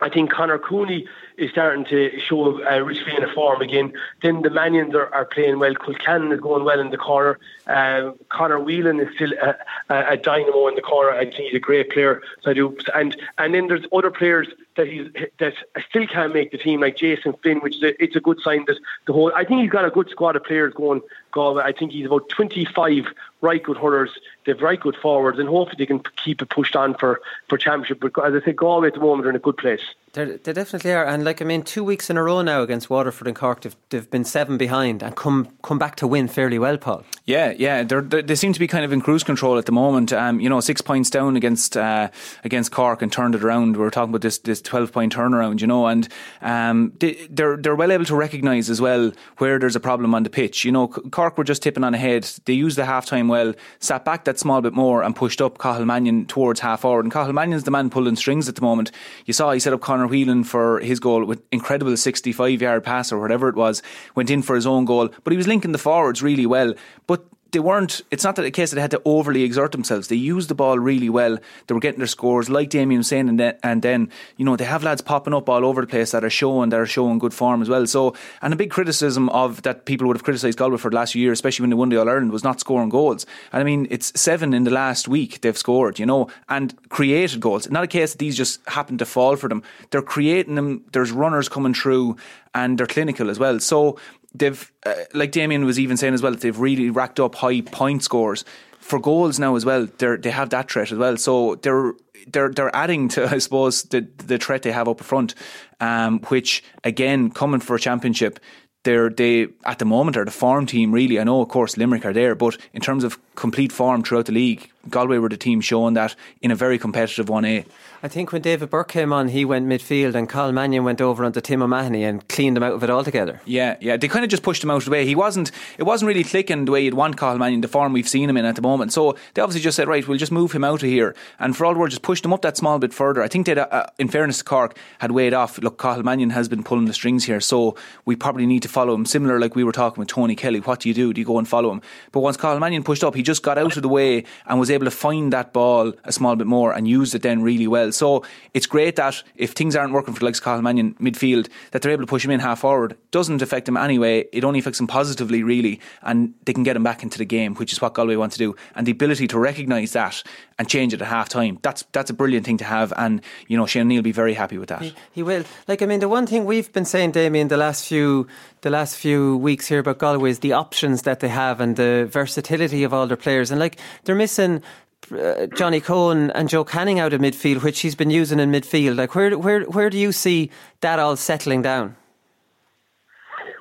Speaker 4: I think Conor Cooney is starting to show uh, rich vein of form again. Then the Mannions are, are playing well. Concannon is going well in the corner. Uh, Conor Whelan is still a, a, dynamo in the corner. I think he's a great player. So I do. And and then there's other players that he's that still can't make the team, like Jason Flynn, which is a, it's a good sign that the whole. I think he's got a good squad of players going. Galway. I think he's about 25 right good hurlers. They've right good forwards, and hopefully they can keep it pushed on for for championship. But as I say, Galway at the moment are in a good place.
Speaker 6: They're, they definitely are, and like I mean, two weeks in a row now against Waterford and Cork, they've, they've been seven behind and come come back to win fairly well, Paul.
Speaker 7: Yeah, yeah, they're, they're, they seem to be kind of in cruise control at the moment. Um, you know, six points down against uh, against Cork and turned it around. We are talking about this this twelve point turnaround, you know, and um, they, they're they're well able to recognise as well where there's a problem on the pitch. You know, Cork were just tipping on ahead. They used the half time well, sat back that small bit more, and pushed up Cathal Mannion towards half forward. And Cathal Mannion's the man pulling strings at the moment. You saw he set up Conor Whelan for his goal with incredible 65 yard pass or whatever it was, went in for his own goal. But he was linking the forwards really well. But they weren't. It's not that a case that they had to overly exert themselves. They used the ball really well. They were getting their scores, like Damien was saying, and then, and then you know they have lads popping up all over the place that are showing that are showing good form as well. So, and a big criticism of that people would have criticised Galway for the last year, especially when they won the All Ireland, was not scoring goals. And I mean, it's seven in the last week they've scored, you know, and created goals. Not a case that these just happen to fall for them. They're creating them. There's runners coming through, and they're clinical as well. So they've, uh, like Damien was even saying as well, they've really racked up high point scores for goals now as well. They they have that threat as well. So they're they're they're adding to I suppose the the threat they have up front, um, which again coming for a championship. They're, they at the moment are the form team really. I know of course Limerick are there, but in terms of complete form throughout the league, Galway were the team showing that in a very competitive 1A.
Speaker 6: I think when David Burke came on, he went midfield and Cathal Mannion went over onto Tim O'Mahony and cleaned him out of it altogether.
Speaker 7: Yeah, yeah. They kind of just pushed him out of the way. He wasn't, it wasn't really clicking the way you'd want Cathal Mannion, the form we've seen him in at the moment. So they obviously just said, right, we'll just move him out of here. And for all the world, just pushed him up that small bit further. I think they, uh, in fairness to Cork, had weighed off. Look, Cathal Mannion has been pulling the strings here, so we probably need to follow him. Similar like we were talking with Tony Kelly. What do you do? Do you go and follow him? But once Cathal Mannion pushed up, he just got out of the way and was able to find that ball a small bit more and used it then really well. So it's great that if things aren't working for the likes of Cathal Mannion midfield, that they're able to push him in half forward. Doesn't affect him anyway. It only affects him positively, really, and they can get him back into the game, which is what Galway want to do. And the ability to recognise that and change it at half time, that's that's a brilliant thing to have. And you know, Shane Neal will be very happy with that.
Speaker 6: He, he will. Like I mean, the one thing we've been saying, Damien, the last few the last few weeks here about Galway is the options that they have and the versatility of all their players. And like they're missing uh, Johnny Coen and Joe Canning out of midfield, which he's been using in midfield. Like where where where do you see that all settling down?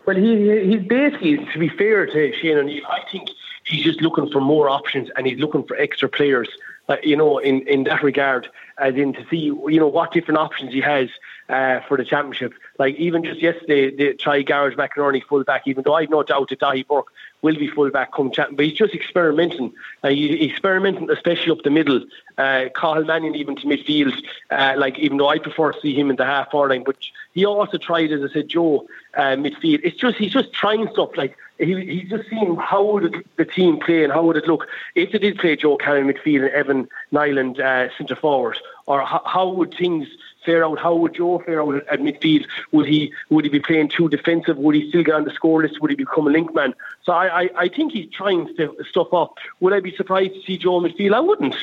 Speaker 4: Well, he he's basically to be fair to Shane O'Neill, I think he's just looking for more options and he's looking for extra players. Uh, you know, in, in that regard, as in to see you know what different options he has uh, for the championship. Like even just yesterday, they tried Gearóid McInerney fullback. even though I've no doubt that Daithí Burke will be fullback come chat. But he's just experimenting. Uh, he's experimenting, especially up the middle. Uh, Mannion even to midfield. Uh, like even though I prefer to see him in the half forward line, but he also tried, as I said, Joe uh, midfield. It's just he's just trying stuff like. He, he's just seeing how would the team play and how would it look if they did play Joe Canning midfield and Evan Niland uh, centre forward, or how, how would things fare out? How would Joe fare out at, midfield? Would he would he be playing too defensive? Would he still get on the score list? Would he become a link man? So I, I, I think he's trying to stuff up. Would I be surprised to see Joe midfield? I wouldn't.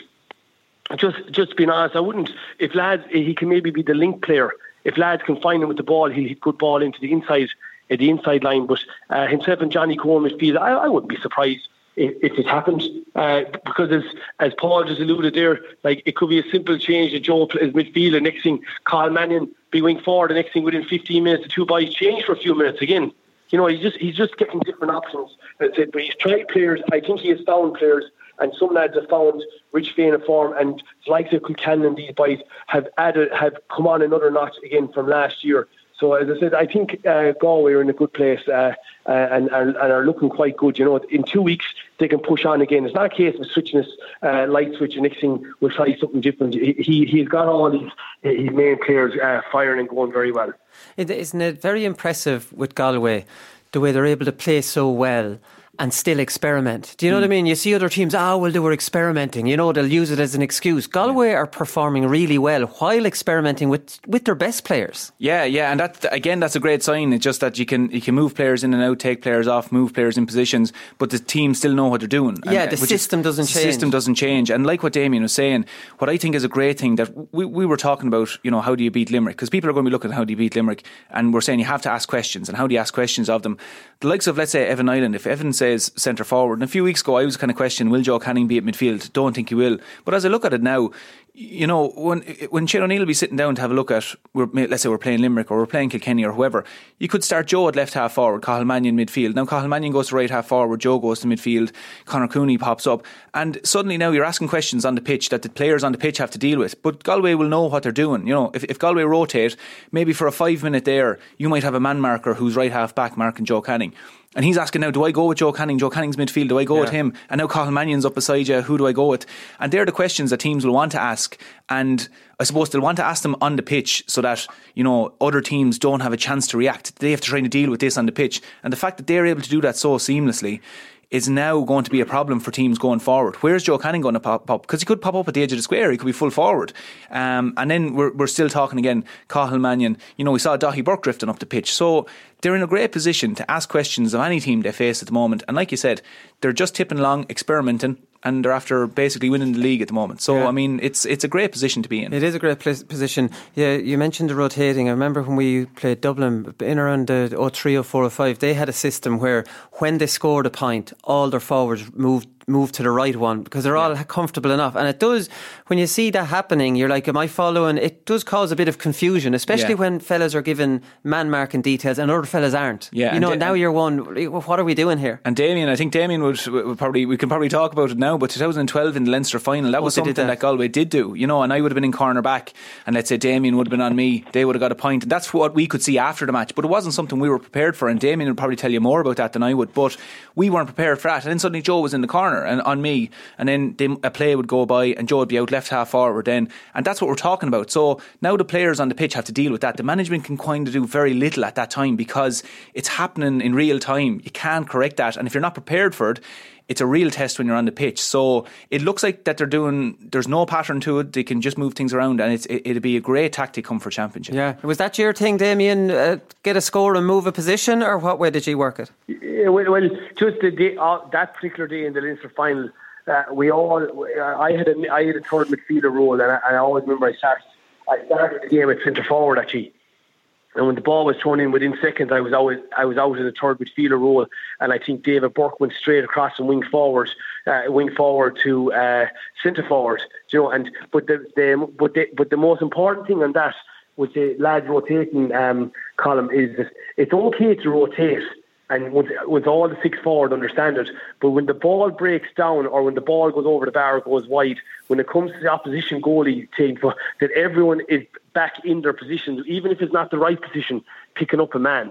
Speaker 4: Just just being honest, I wouldn't. If lads, he can maybe be the link player. If lads can find him with the ball, he'll hit good ball into the inside, at the inside line. But uh, himself and Johnny Coen midfield, I, I wouldn't be surprised if, if it happened. Uh, because as as Paul just alluded there, like it could be a simple change that Joe plays midfield, and next thing Cathal Mannion be wing forward, the next thing within 15 minutes, the two boys change for a few minutes again. You know, he's just he's just getting different options. That's it. But he's tried players. I think he has found players, and some lads have found rich vein of form. And like the Concannon and these boys have added, have come on another notch again from last year. So as I said, I think uh, Galway are in a good place uh, uh, and, and, are looking quite good. You know, in two weeks they can push on again. It's not a case of switching this uh, light switch and next thing we'll try something different. He, he he's got all his his main players uh, firing and going very well.
Speaker 6: Isn't it very impressive with Galway the way they're able to play so well? And still experiment. Do you know mm. what I hmm. mean? You see other teams, ah, oh, well, they were experimenting. You know, they'll use it as an excuse. Galway yeah. are performing really well while experimenting with, with their best players.
Speaker 7: Yeah, yeah, and that again, that's a great sign. It's just that you can you can move players in and out, take players off, move players in positions, but the team still know what they're doing.
Speaker 6: Yeah, and, the system is, doesn't change.
Speaker 7: The system doesn't change. And like what Damien was saying, what I think is a great thing that we, we were talking about, you know, how do you beat Limerick? Because people are going to be looking at how do you beat Limerick, and we're saying you have to ask questions, and how do you ask questions of them? The likes of let's say Evan Niland, if Evan says centre forward forward. And a few weeks ago, I was kind of questioning, will Joe Canning be at midfield? Don't think he will. But as I look at it now, you know, when when Shane O'Neill will be sitting down to have a look at, let's say we're playing Limerick or we're playing Kilkenny or whoever, you could start Joe at left half forward, Cathal Mannion midfield. Now Cathal Mannion goes to right half forward, Joe goes to midfield, Conor Cooney pops up, and suddenly now you're asking questions on the pitch that the players on the pitch have to deal with. But Galway will know what they're doing. You know, if, if Galway rotate, maybe for a five minute there, you might have a man marker who's right half back marking Joe Canning. And he's asking now, do I go with Joe Canning? Joe Canning's midfield, do I go yeah. with him? And now Cathal Mannion's up beside you, who do I go with? And they're the questions that teams will want to ask. And I suppose they'll want to ask them on the pitch so that, you know, other teams don't have a chance to react. They have to try to deal with this on the pitch. And the fact that they're able to do that so seamlessly is now going to be a problem for teams going forward. Where's Joe Canning going to pop up? Because he could pop up at the edge of the square. He could be full forward. Um, and then we're, we're still talking again, Cathal Mannion. You know, we saw Daithí Burke drifting up the pitch. So they're in a great position to ask questions of any team they face at the moment. And like you said, they're just tipping along, experimenting, and they're after basically winning the league at the moment. So yeah. I mean, it's it's a great position to be in.
Speaker 6: It is a great position. Yeah, you mentioned the rotating. I remember when we played Dublin in around the 03 04 05, they had a system where when they scored a point, all their forwards moved move to the right one because they're all comfortable enough. And it does, when you see that happening, you're like, am I following? It does cause a bit of confusion, especially yeah. when fellas are given man marking details and other fellas aren't. Yeah, you know, da- now you're one, what are we doing here?
Speaker 7: And Damien, I think Damien would, would, probably, we can probably talk about it now, but 2012 in the Leinster final, that oh, was something that. that. Galway did do, you know, and I would have been in corner back and let's say Damien would have been on me, they would have got a point. And that's what we could see after the match, but it wasn't something we were prepared for. And Damien would probably tell you more about that than I would, but we weren't prepared for that. And then suddenly Joe was in the corner and on me and then they, a play would go by and Joe would be out left half forward then, and that's what we're talking about. So now the players on the pitch have to deal with that. The management can kind of do very little at that time because it's happening in real time. You can't correct that, and if you're not prepared for it, it's a real test when you're on the pitch. So it looks like that they're doing. There's no pattern to it. They can just move things around, and it's, it, would be a great tactic come for championship.
Speaker 6: Yeah, was that your thing, Damien? Uh, get a score and move a position, or what way did you work it?
Speaker 4: Yeah, well, well, just the day, uh, that particular day in the Leinster final uh, we all, I had a, I had a third midfielder role, and I, I always remember I started, I started the game at centre forward actually. And when the ball was thrown in within seconds, I was always I was out in the third midfielder role, and I think David Burke went straight across and wing forward, uh, wing forward to uh, centre forward. You know, and but the, the but the, but the most important thing on that with the lads rotating um, Colin is that it's okay to rotate and once all the six forward understand it, but when the ball breaks down or when the ball goes over the bar goes wide, when it comes to the opposition goalie team, that everyone is back in their positions, even if it's not the right position, picking up a man.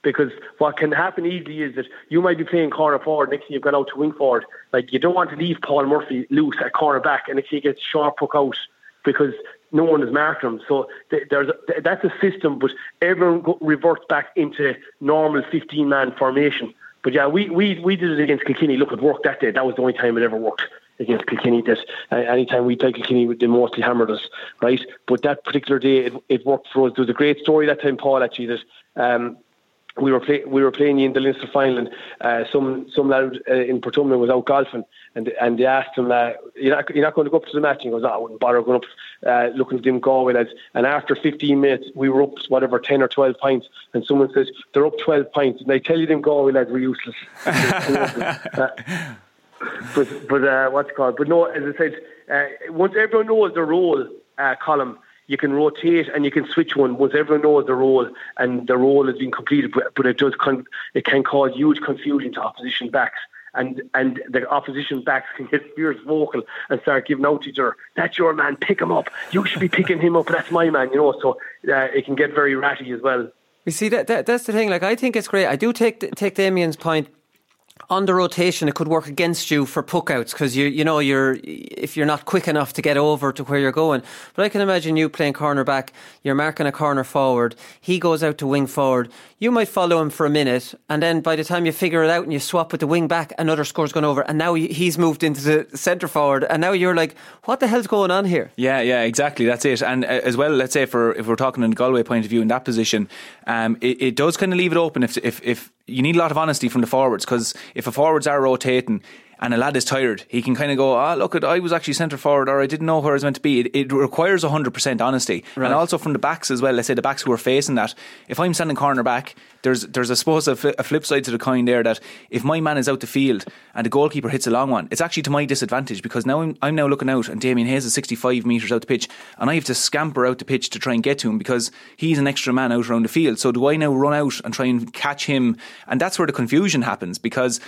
Speaker 4: Because what can happen easily is that you might be playing corner forward, next thing you've gone out to wing forward. Like you don't want to leave Paul Murphy loose at corner back, and thing he gets sharp hook out because no one has marked them. So there's a, that's a system, but everyone reverts back into normal 15 man formation. But yeah, we, we, we did it against Kilkenny. Look, it worked that day. That was the only time it ever worked against Kilkenny. That uh, anytime we played Kilkenny, they mostly hammered us, right? But that particular day, it, it worked for us. There was a great story that time, Paul, actually, that um, we were play, we were playing in the Leinster final, and uh, some some lad uh, in Portumna was out golfing, and and they asked him, uh, "You're not you're not going to go up to the match?" And he goes, oh, "I wouldn't bother going up, uh, looking at them Galway lads." And after 15 minutes, we were up whatever 10 or 12 pints, and someone says they're up 12 pints, and they tell you them Galway lads were useless. but but uh, what's called? But no, as I said, uh, once everyone knows their role, uh, Colin you can rotate and you can switch one once everyone knows the role and the role has been completed. But, but it does con- it can cause huge confusion to opposition backs. And and the opposition backs can get fierce vocal and start giving out to each other. That's your man. Pick him up. You should be picking him up. That's my man. You know. So uh, it can get very ratty as well.
Speaker 6: You see that, that that's the thing. Like I think it's great. I do take take Damien's point on the rotation, it could work against you for puckouts because you you know you're if you're not quick enough to get over to where you're going. But I can imagine you playing corner back. You're marking a corner forward. He goes out to wing forward. You might follow him for a minute, and then by the time you figure it out and you swap with the wing back, another score's gone over, and now he's moved into the centre forward, and now you're like, what the hell's going on here?
Speaker 7: Yeah, yeah, exactly. That's it. And uh, as well, let's say for if we're talking in Galway point of view in that position, um, it, it does kind of leave it open if if if you need a lot of honesty from the forwards because if the forwards are rotating and a lad is tired, he can kind of go, ah, look, I was actually centre forward or I didn't know where I was meant to be. It, it requires 100% honesty. Right. And also from the backs as well, let's say the backs who are facing that, if I'm standing corner back, there's, there's I suppose, a, a flip side to the coin there that if my man is out the field and the goalkeeper hits a long one, it's actually to my disadvantage because now I'm, I'm now looking out and Damien Hayes is 65 metres out the pitch and I have to scamper out the pitch to try and get to him because he's an extra man out around the field. So do I now run out and try and catch him? And that's where the confusion happens because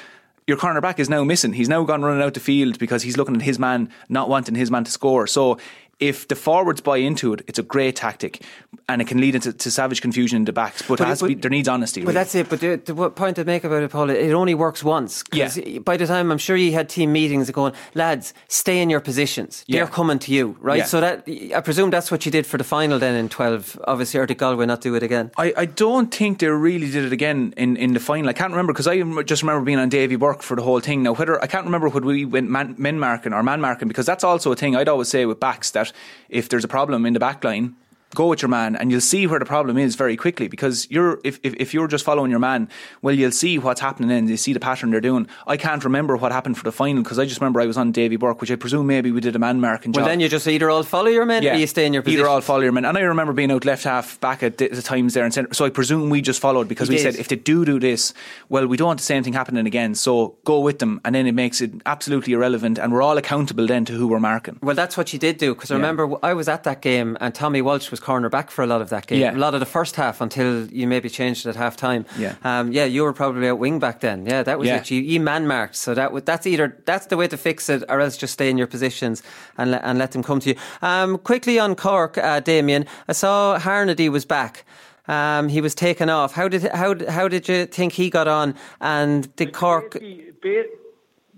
Speaker 7: your cornerback is now missing. He's now gone running out the field because he's looking at his man, not wanting his man to score. So if the forwards buy into it, it's a great tactic, and it can lead into to savage confusion in the backs. But, but, but be, there needs honesty.
Speaker 6: But really. that's it. But the, the point I make about it, Paul, it only works once.
Speaker 7: Yeah.
Speaker 6: By the time I'm sure you had team meetings going, lads, stay in your positions. They're coming to you, right? Yeah. So that I presume that's what you did for the final then in 12. Obviously, or did Galway not do it again?
Speaker 7: I, I don't think they really did it again in, in the final. I can't remember because I just remember being on Davy Burke for the whole thing. Now, whether I can't remember whether we went man, men marking or man marking because that's also a thing I'd always say with backs that if there's a problem in the back line, go with your man and you'll see where the problem is very quickly because you're if, if, if, you're just following your man well you'll see what's happening and you see the pattern they're doing. I can't remember what happened for the final because I just remember I was on Davy Burke which I presume maybe we did a man marking
Speaker 6: well
Speaker 7: job.
Speaker 6: then you just either all follow your men yeah. or you stay in your position
Speaker 7: either all follow your men and I remember being out left half back at the times there and centre so I presume we just followed because we said if they do do this well we don't want the same thing happening again. So go with them. And then it makes it absolutely irrelevant and we're all accountable then to who we're marking.
Speaker 6: Well that's what you did do because I remember yeah. I was at that game and Tommy Walsh was corner back for a lot of that game. Yeah. A lot of the first half until you maybe changed it at half time.
Speaker 7: Yeah.
Speaker 6: Um, yeah, you were probably out wing back then. Yeah, that was yeah. it. You, you man marked. So that that's either that's the way to fix it, or else just stay in your positions and let, and let them come to you. Um, quickly on Cork, uh, Damien, I saw Harnedy was back. Um, he was taken off. How did how how did you think he got on? And did Cork?
Speaker 4: Basically,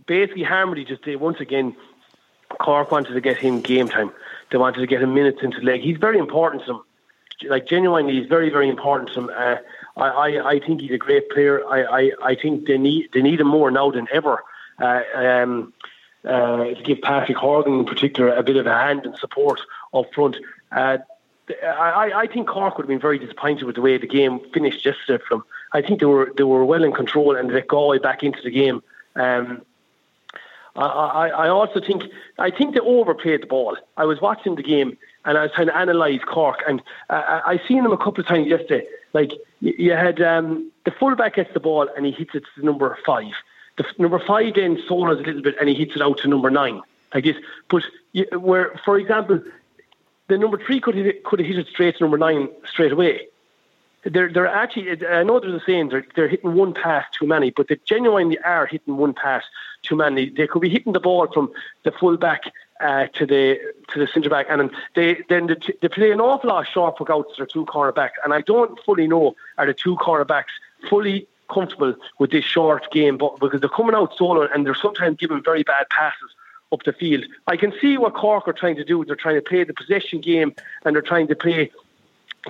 Speaker 4: basically Harnedy just did once again. Cork wanted to get him game time. They wanted to get him minutes into the leg. He's very important to them like genuinely, he's very, very important to them. Uh, I, I, I think he's a great player. I, I, I think they need they need him more now than ever. Uh, um, uh, to give Patrick Horgan in particular a bit of a hand and support up front. Uh, I, I think Cork would have been very disappointed with the way the game finished yesterday from. I think they were they were well in control and they got back into the game. Um, I, I, also think I think they overplayed the ball. I was watching the game and I was trying to analyse Cork, and uh, I seen them a couple of times yesterday. Like you had um, the fullback gets the ball and he hits it to number five. The number five then solos a little bit and he hits it out to number nine, I guess, But where, for example, the number three could could have hit it straight to number nine straight away. They're they're actually I know there's a saying they're they're hitting one pass too many, but they genuinely are hitting one pass too many. They could be hitting the ball from the fullback uh, to the to the centre back, and they then they, they play an awful lot of short puckouts to their two cornerbacks, and I don't fully know are the two cornerbacks fully comfortable with this short game, but because they're coming out solo and they're sometimes giving very bad passes up the field. I can see what Cork are trying to do. They're trying to play the possession game and they're trying to play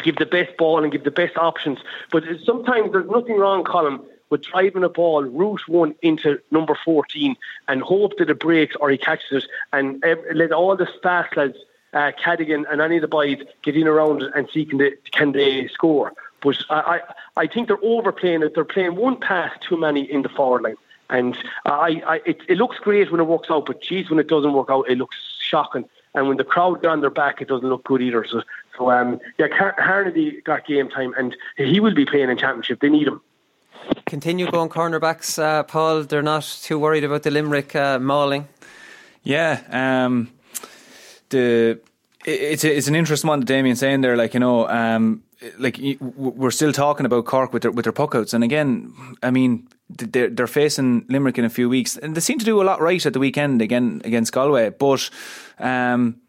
Speaker 4: give the best ball and give the best options. But sometimes there's nothing wrong, Colin, with driving a ball route one into number 14 and hope that it breaks or he catches it and let all the fast lads, uh, Cadogan and any of the boys get in around it and see can they, can they score. But I, I, I think they're overplaying it. They're playing one pass too many in the forward line. And I, I, it, it looks great when it works out, but geez, when it doesn't work out, it looks shocking. And when the crowd get on their back, it doesn't look good either. So, so um, yeah, Car- Harnedy got game time, and he will be playing in championship. They need him
Speaker 6: continue going cornerbacks, uh, Paul. They're not too worried about the Limerick uh, mauling.
Speaker 7: Yeah, um, the it's a, it's an interesting one. That Damien saying there, like you know, um, like we're still talking about Cork with their with their puckouts, and again, I mean, they're they're facing Limerick in a few weeks, and they seem to do a lot right at the weekend again against Galway, but. Um,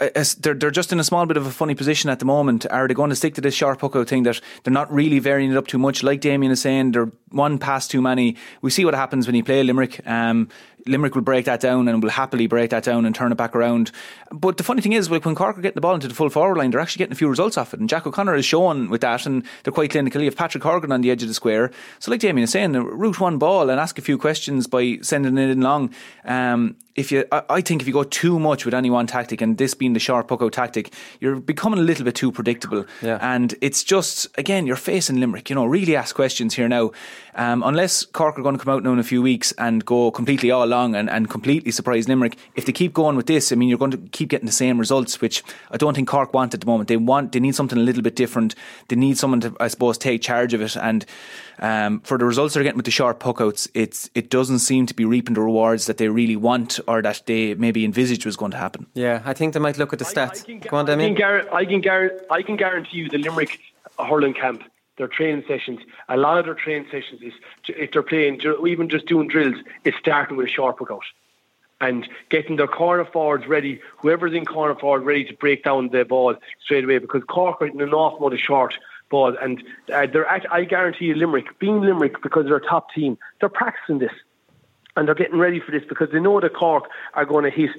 Speaker 7: they're, they're just in a small bit of a funny position at the moment. Are they going to stick to this sharp puck out thing that they're not really varying it up too much? Like Damien is saying, they're one pass too many. We see what happens when you play Limerick. Um, Limerick will break that down and will happily break that down and turn it back around. But the funny thing is, when Cork are getting the ball into the full forward line, they're actually getting a few results off it. And Jack O'Connor is shown with that, and they're quite clinical. You have Patrick Horgan on the edge of the square. So, like Damien is saying, route one ball and ask a few questions by sending it in long. Um, if you, I, I, think if you go too much with any one tactic, and this being the sharp puck out tactic, you're becoming a little bit too predictable.
Speaker 6: Yeah.
Speaker 7: And it's just again, you're facing Limerick. You know, really ask questions here now. Um, unless Cork are going to come out now in a few weeks and go completely all along and, and completely surprise Limerick, if they keep going with this, I mean, you're going to keep getting the same results, which I don't think Cork want at the moment. They want, they need something a little bit different. They need someone to, I suppose, take charge of it. And um, for the results they're getting with the sharp puckouts, it's it doesn't seem to be reaping the rewards that they really want or that they maybe envisaged was going to happen.
Speaker 6: Yeah, I think they might look at the stats. I, I
Speaker 4: can, on, I can, gar- I, can gar- I can guarantee you the Limerick hurling camp their training sessions, a lot of their training sessions is if they're playing, even just doing drills, it's starting with a sharp workout and getting their corner forwards ready, whoever's in corner forward ready to break down the ball straight away because Cork are in an awful amount of short ball and uh, they're at, I guarantee you Limerick, being Limerick because they're a top team, they're practicing this and they're getting ready for this because they know that Cork are going to hit,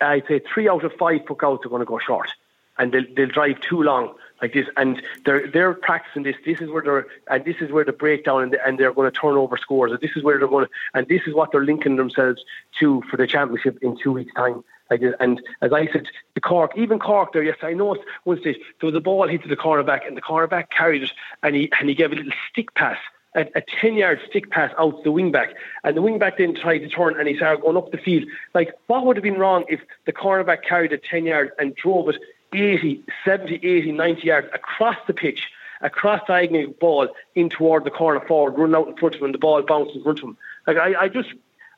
Speaker 4: I'd say three out of five puckouts are going to go short and they'll, they'll drive too long like this, and they're they're practicing this. This is where they're and this is where the breakdown and, the, and they're going to turn over scores. And this is where they're going to and this is what they're linking themselves to for the championship in two weeks' time. Like and as I said, the Cork, even Cork there, yes, I know one stage there was a ball hit to the cornerback and the cornerback carried it and he and he gave a little stick pass a, a 10 yard stick pass out to the wing back. And the wing back then tried to turn and he started going up the field. Like, what would have been wrong if the cornerback carried it 10 yards and drove it 80, 70, 80, 90 yards across the pitch, across diagonal ball in toward the corner forward, run out in front of him, and the ball bounces in front of him. Like I, I just,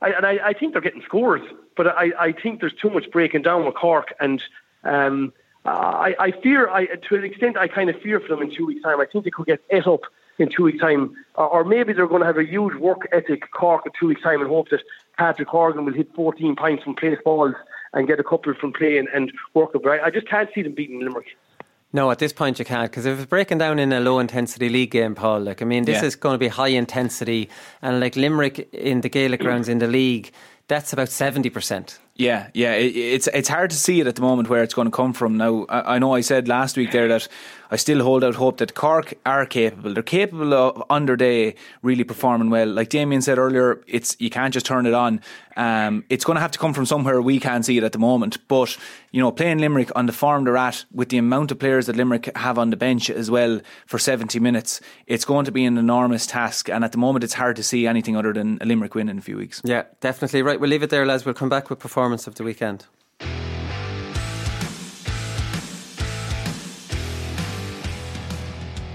Speaker 4: I, and I, I think they're getting scores, but I, I think there's too much breaking down with Cork, and um, I, I fear, I to an extent, I kind of fear for them in two weeks' time. I think they could get ate up in two weeks' time, or maybe they're going to have a huge work ethic Cork in two weeks' time and hope that Patrick Horgan will hit 14 points from place balls and get a couple from playing and work up. Right? I just can't see them beating Limerick.
Speaker 6: No, at this point you can't because if it's breaking down in a low intensity league game, Paul, like I mean, this yeah. is going to be high intensity, and like Limerick in the Gaelic grounds in the league, that's about seventy percent.
Speaker 7: Yeah, yeah, it, it's it's hard to see it at the moment where it's going to come from. Now, I, I know I said last week there that I still hold out hope that Cork are capable. They're capable of under day really performing well. Like Damien said earlier, it's you can't just turn it on. Um, it's going to have to come from somewhere we can't see it at the moment. But you know, playing Limerick on the form they're at, with the amount of players that Limerick have on the bench as well for seventy minutes, it's going to be an enormous task. And at the moment, it's hard to see anything other than a Limerick win in a few weeks.
Speaker 6: Yeah, definitely right. We'll leave it there, lads. We'll come back with performance of the weekend.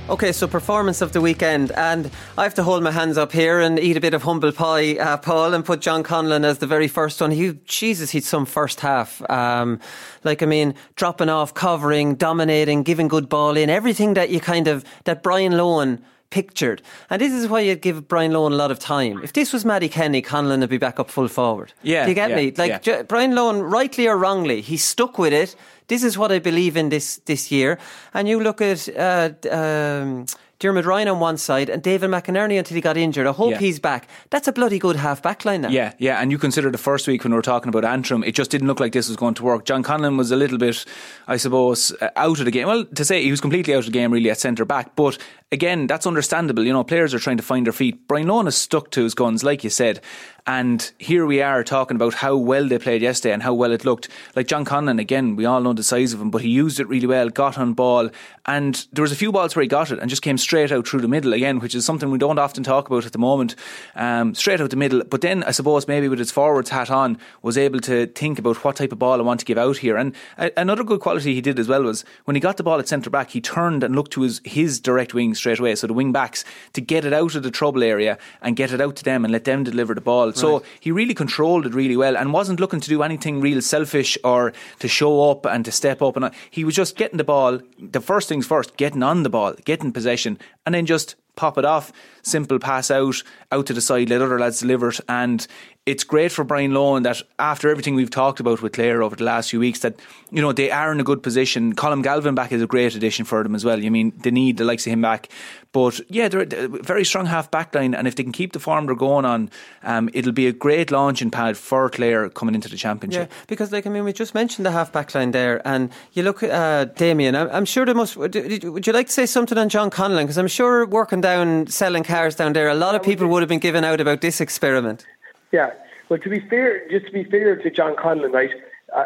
Speaker 6: Okay, so performance of the weekend, and I have to hold my hands up here and eat a bit of humble pie, uh, Paul, and put John Conlon as the very first one. He, Jesus, he'd some first half. Um, like, I mean, dropping off, covering, dominating, giving good ball in, everything that you kind of, that Brian Lohan pictured. And this is why you'd give Brian Lohan a lot of time. If this was Mattie Kenny, Conlon would be back up full forward.
Speaker 7: Yeah.
Speaker 6: Do you get
Speaker 7: yeah,
Speaker 6: me? Like,
Speaker 7: yeah.
Speaker 6: Brian Lohan, rightly or wrongly, he stuck with it this is what I believe in this this year. And you look at. Uh, um, Diarmuid Ryan on one side and David McInerney until he got injured. I hope yeah. he's back. That's a bloody good half back line now.
Speaker 7: Yeah, yeah. And you consider the first week when we were talking about Antrim, it just didn't look like this was going to work. John Conlon was a little bit, I suppose, uh, out of the game. Well, to say he was completely out of the game really at centre back. But again, that's understandable. You know, players are trying to find their feet. Brian Lohan has stuck to his guns, like you said. And here we are talking about how well they played yesterday and how well it looked. Like John Conlon, again, we all know the size of him, but he used it really well, got on ball, and there was a few balls where he got it and just came straight out through the middle again, which is something we don't often talk about at the moment. Um, straight out the middle. But then I suppose maybe with his forwards hat on, was able to think about what type of ball I want to give out here. And another good quality he did as well was when he got the ball at centre back, he turned and looked to his, his direct wing straight away, so the wing backs, to get it out of the trouble area and get it out to them and let them deliver the ball. Right. So he really controlled it really well and wasn't looking to do anything real selfish or to show up and to step up. And he was just getting the ball. The first things first, getting on the ball, getting possession, and then just pop it off, simple pass out, out to the side, let other lads deliver it. And it's great for Brian Lohan that after everything we've talked about with Clare over the last few weeks, that you know they are in a good position. Colm Galvin back is a great addition for them as well. You mean they need the likes of him back, but yeah, they're a very strong half back line, and if they can keep the form they're going on, um, it'll be a great launching pad for Clare coming into the championship.
Speaker 6: Yeah, because like I mean, we just mentioned the half back line there, and you look at uh, Damien. I'm, I'm sure the most. Would you like to say something on John Conlon? Because I'm sure working down selling cars down there, a lot of people would have been given out about this experiment.
Speaker 4: Yeah. Well, to be fair, just to be fair to John Conlon, right? Uh,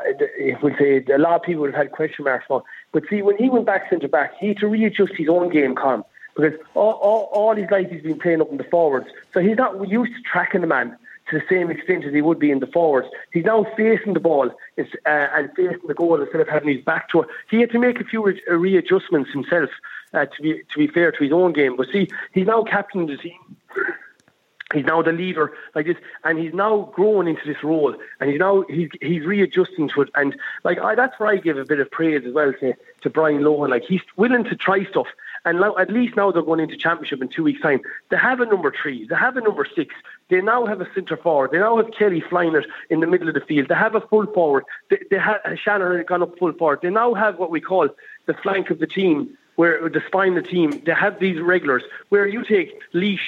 Speaker 4: would say a lot of people would have had question marks on. But see, when he went back centre back, he had to readjust his own game, Con, because all, all, all his life he's been playing up in the forwards. So he's not used to tracking the man to the same extent as he would be in the forwards. He's now facing the ball uh, and facing the goal instead of having his back to it. He had to make a few re- readjustments himself. Uh, to be to be fair to his own game, but see, he's now captain of the team. He's now the leader like this, and he's now growing into this role, and he's now he's he's readjusting to it, and like I, that's where I give a bit of praise as well to to Brian Lohan. Like he's willing to try stuff, and now, at least now they're going into championship in two weeks' time. They have a number three, they have a number six, they now have a centre forward, they now have Kelly flying it in the middle of the field, they have a full forward, they, they have Shanagher gone up full forward, they now have what we call the flank of the team where the spine of the team, they have these regulars. Where you take Laois,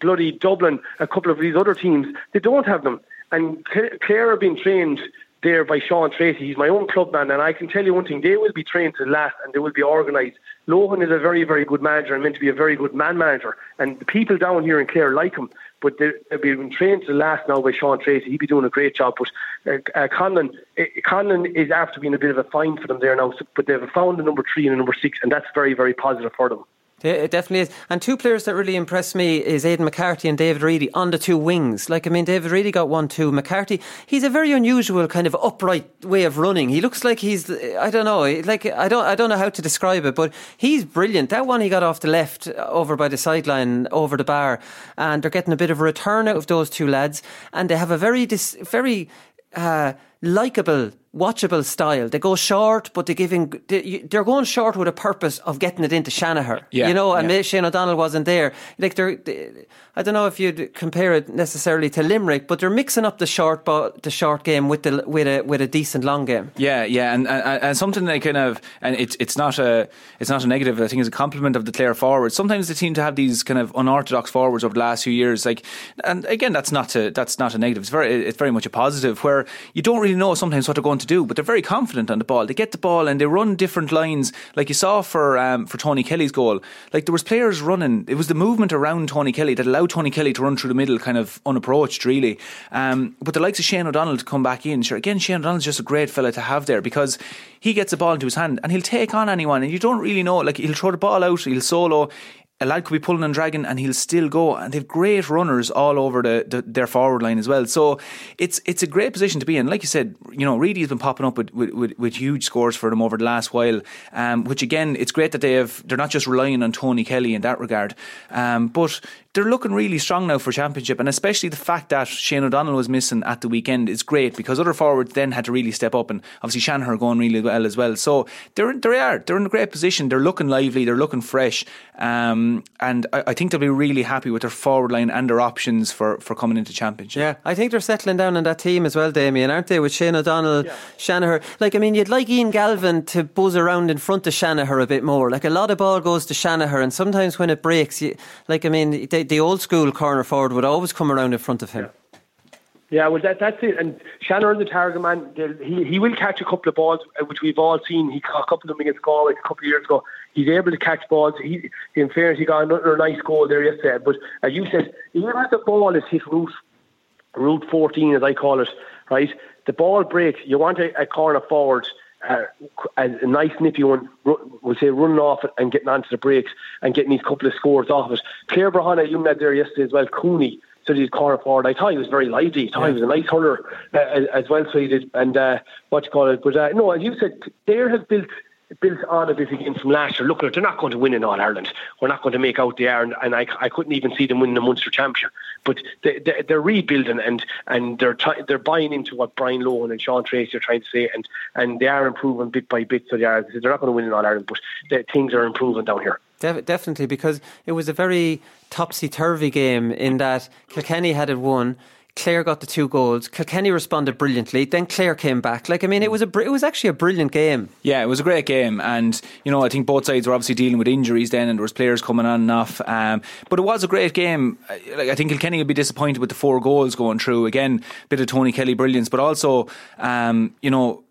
Speaker 4: bloody Dublin, a couple of these other teams, they don't have them. And Clare are being trained there by Sean Treacy. He's my own clubman, and I can tell you one thing: they will be trained to last, and they will be organised. Lohan is a very, very good manager and meant to be a very good man manager, and the people down here in Clare like him. But they're being trained to last now by Sean Treacy. He'd be doing a great job. But uh, uh, Conlon, uh, Conlon is after being a bit of a find for them there now. But they've found a number three and a number six, and that's very, very positive for them.
Speaker 6: It definitely is. And two players that really impressed me is Aidan McCarthy and David Reidy on the two wings. Like, I mean, David Reidy got one, two. McCarthy, he's a very unusual kind of upright way of running. He looks like he's, I don't know, like, I don't, I don't know how to describe it, but he's brilliant. That one he got off the left over by the sideline, over the bar, and they're getting a bit of a return out of those two lads. And they have a very, dis, very, uh, likable watchable style. They go short, but they're giving they're going short with a purpose of getting it into Shanagher. Yeah, you know, and yeah. Shane O'Donnell wasn't there. Like they're, they, I don't know if you'd compare it necessarily to Limerick, but they're mixing up the short ball, the short game with the with a with a decent long game.
Speaker 7: Yeah, yeah, and and, and something they kind of and it's it's not a it's not a negative. I think it's a compliment of the Clare forwards. Sometimes they seem to have these kind of unorthodox forwards over the last few years. Like, and again, that's not a that's not a negative. It's very it's very much a positive where you don't really know sometimes what they're going to do, but they're very confident on the ball. They get the ball and they run different lines, like you saw for um, for Tony Kelly's goal. Like there was players running. It was the movement around Tony Kelly that allowed Tony Kelly to run through the middle, kind of unapproached, really. Um, but the likes of Shane O'Donnell to come back in, sure. Again, Shane O'Donnell's just a great fella to have there because he gets the ball into his hand and he'll take on anyone, and you don't really know. Like he'll throw the ball out, he'll solo a lad could be pulling and dragging and he'll still go. And they've great runners all over the, the, their forward line as well. So it's it's a great position to be in. Like you said, you know, Reidy has been popping up with, with, with, with huge scores for them over the last while. Um, which again, it's great that they have they're not just relying on Tony Kelly in that regard. Um, but they're looking really strong now for championship, and especially the fact that Shane O'Donnell was missing at the weekend is great because other forwards then had to really step up, and obviously Shanagher going really well as well. So they're they are they're in a great position. They're looking lively, they're looking fresh, um, and I, I, think they'll be really happy with their forward line and their options for, for coming into championship.
Speaker 6: Yeah, I think they're settling down in that team as well, Damien, aren't they? With Shane O'Donnell, yeah. Shanagher. Like I mean, you'd like Ian Galvin to buzz around in front of Shanagher a bit more. Like a lot of ball goes to Shanagher, and sometimes when it breaks, you, like I mean, the, old school corner forward would always come around in front of him.
Speaker 4: Yeah. Yeah, well, that, that's it. And Shanagher, the target man, he, he will catch a couple of balls, uh, which we've all seen. He caught a couple of them against Galway a couple of years ago. He's able to catch balls. He, in fairness, he got another nice goal there yesterday. But as you said, even if the ball is hit route, route 14, as I call it, right? The ball breaks. You want a, a corner forward. Uh, a, a nice nippy one, we'll say running off it and getting onto the breaks and getting these couple of scores off it. Claire Brahana, you met there yesterday as well. Cooney, so he's corner forward. I thought he was very lively. I thought yeah. he was a nice hurler uh, as well. So he did, and uh, what you call it. But uh, no, as you said, Dare has built built on a bit again from last year. Look, they're not going to win in All Ireland. We're not going to make out the air, and, and I, I couldn't even see them winning the Munster Championship. But they, they, they're rebuilding, and and they're t- they're buying into what Brian Lohan and Sean Treacy are trying to say, and and they are improving bit by bit. So they are. They're not going to win in All Ireland, but the, things are improving down here.
Speaker 6: De- definitely, because it was a very topsy turvy game in that Kilkenny had it won. Clare got the two goals. Kilkenny responded brilliantly. Then Clare came back. Like I mean, it was a it was actually a brilliant game.
Speaker 7: Yeah, it was a great game, and you know I think both sides were obviously dealing with injuries then, and there was players coming on and off. Um, but it was a great game. Like I think Kilkenny would be disappointed with the four goals going through. Again, a bit of Tony Kelly brilliance, but also um, you know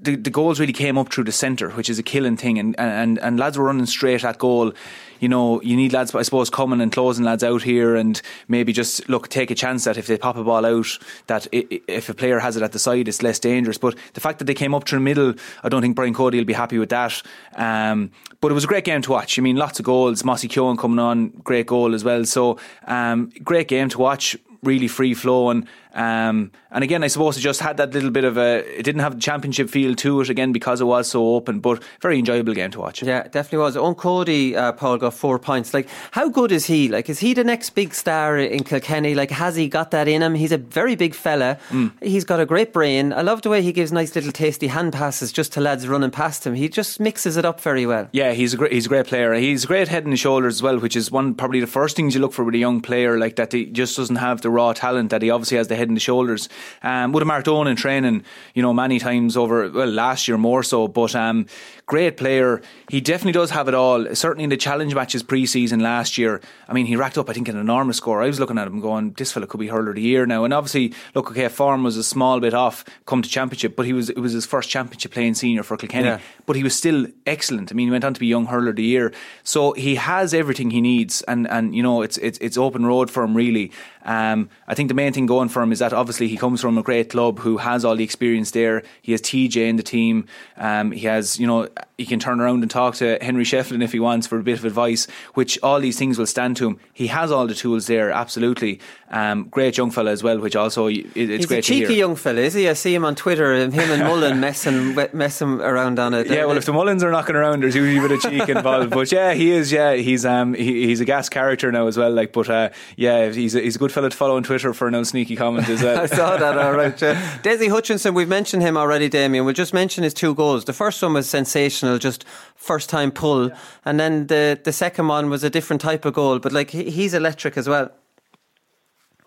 Speaker 7: the, the goals really came up through the centre, which is a killing thing, and, and and lads were running straight at goal. You know, you need lads, I suppose, coming and closing lads out here, and maybe just look take a chance that if they pop a ball out, that if a player has it at the side, it's less dangerous. But the fact that they came up through the middle, I don't think Brian Cody will be happy with that. Um, but it was a great game to watch. I mean, lots of goals. Mossy Keoghan coming on, great goal as well. So, um, great game to watch. Really free flowing. Um, and again, I suppose it just had that little bit of a. It didn't have the championship feel to it again because it was so open, but very enjoyable game to watch.
Speaker 6: Yeah, definitely was. Eoin Cody, uh, Paul got four points. Like, how good is he? Like, is he the next big star in Kilkenny? Like, has he got that in him? He's a very big fella. Mm. He's got a great brain. I love the way he gives nice little tasty hand passes just to lads running past him. He just mixes it up very well.
Speaker 7: Yeah, he's a great, he's a great player. He's a great head and shoulders as well, which is one probably the first things you look for with a young player like that. He just doesn't have the raw talent that he obviously has the head and the shoulders. Um, would have marked on in training, you know, many times over, well, last year more so, but um, great player. He definitely does have it all. Certainly in the challenge matches pre season last year, I mean, he racked up, I think, an enormous score. I was looking at him going, this fella could be hurler of the year now. And obviously, look, okay, form was a small bit off come to championship, but he was it was his first championship playing senior for Kilkenny. Yeah. But he was still excellent. I mean, he went on to be young hurler of the year. So he has everything he needs, and, and you know, it's, it's, it's open road for him, really. Um, I think the main thing going for him is that obviously he comes from a great club who has all the experience there. He has TJ in the team. Um, he has, you know, he can turn around and talk to Henry Shefflin if he wants for a bit of advice, which all these things will stand to him. He has all the tools there, absolutely. Um, great young fella as well, which also it, it's
Speaker 6: He's
Speaker 7: great
Speaker 6: a cheeky young fella, is he? I see him on Twitter, and him and Mullen messing messing around on it.
Speaker 7: Yeah, well, if the Mullins are knocking around, there's usually a bit of cheek involved. But yeah, he is. Yeah, he's um he, he's a gas character now as well. Like, but uh, yeah, he's a, he's a good fella to follow on Twitter for no sneaky comment. Is
Speaker 6: I saw that. All right, uh, Dessie Hutchinson. We've mentioned him already, Damien. We'll just mention his two goals. The first one was sensational, just first time pull, and then the the second one was a different type of goal. But like he's electric as well.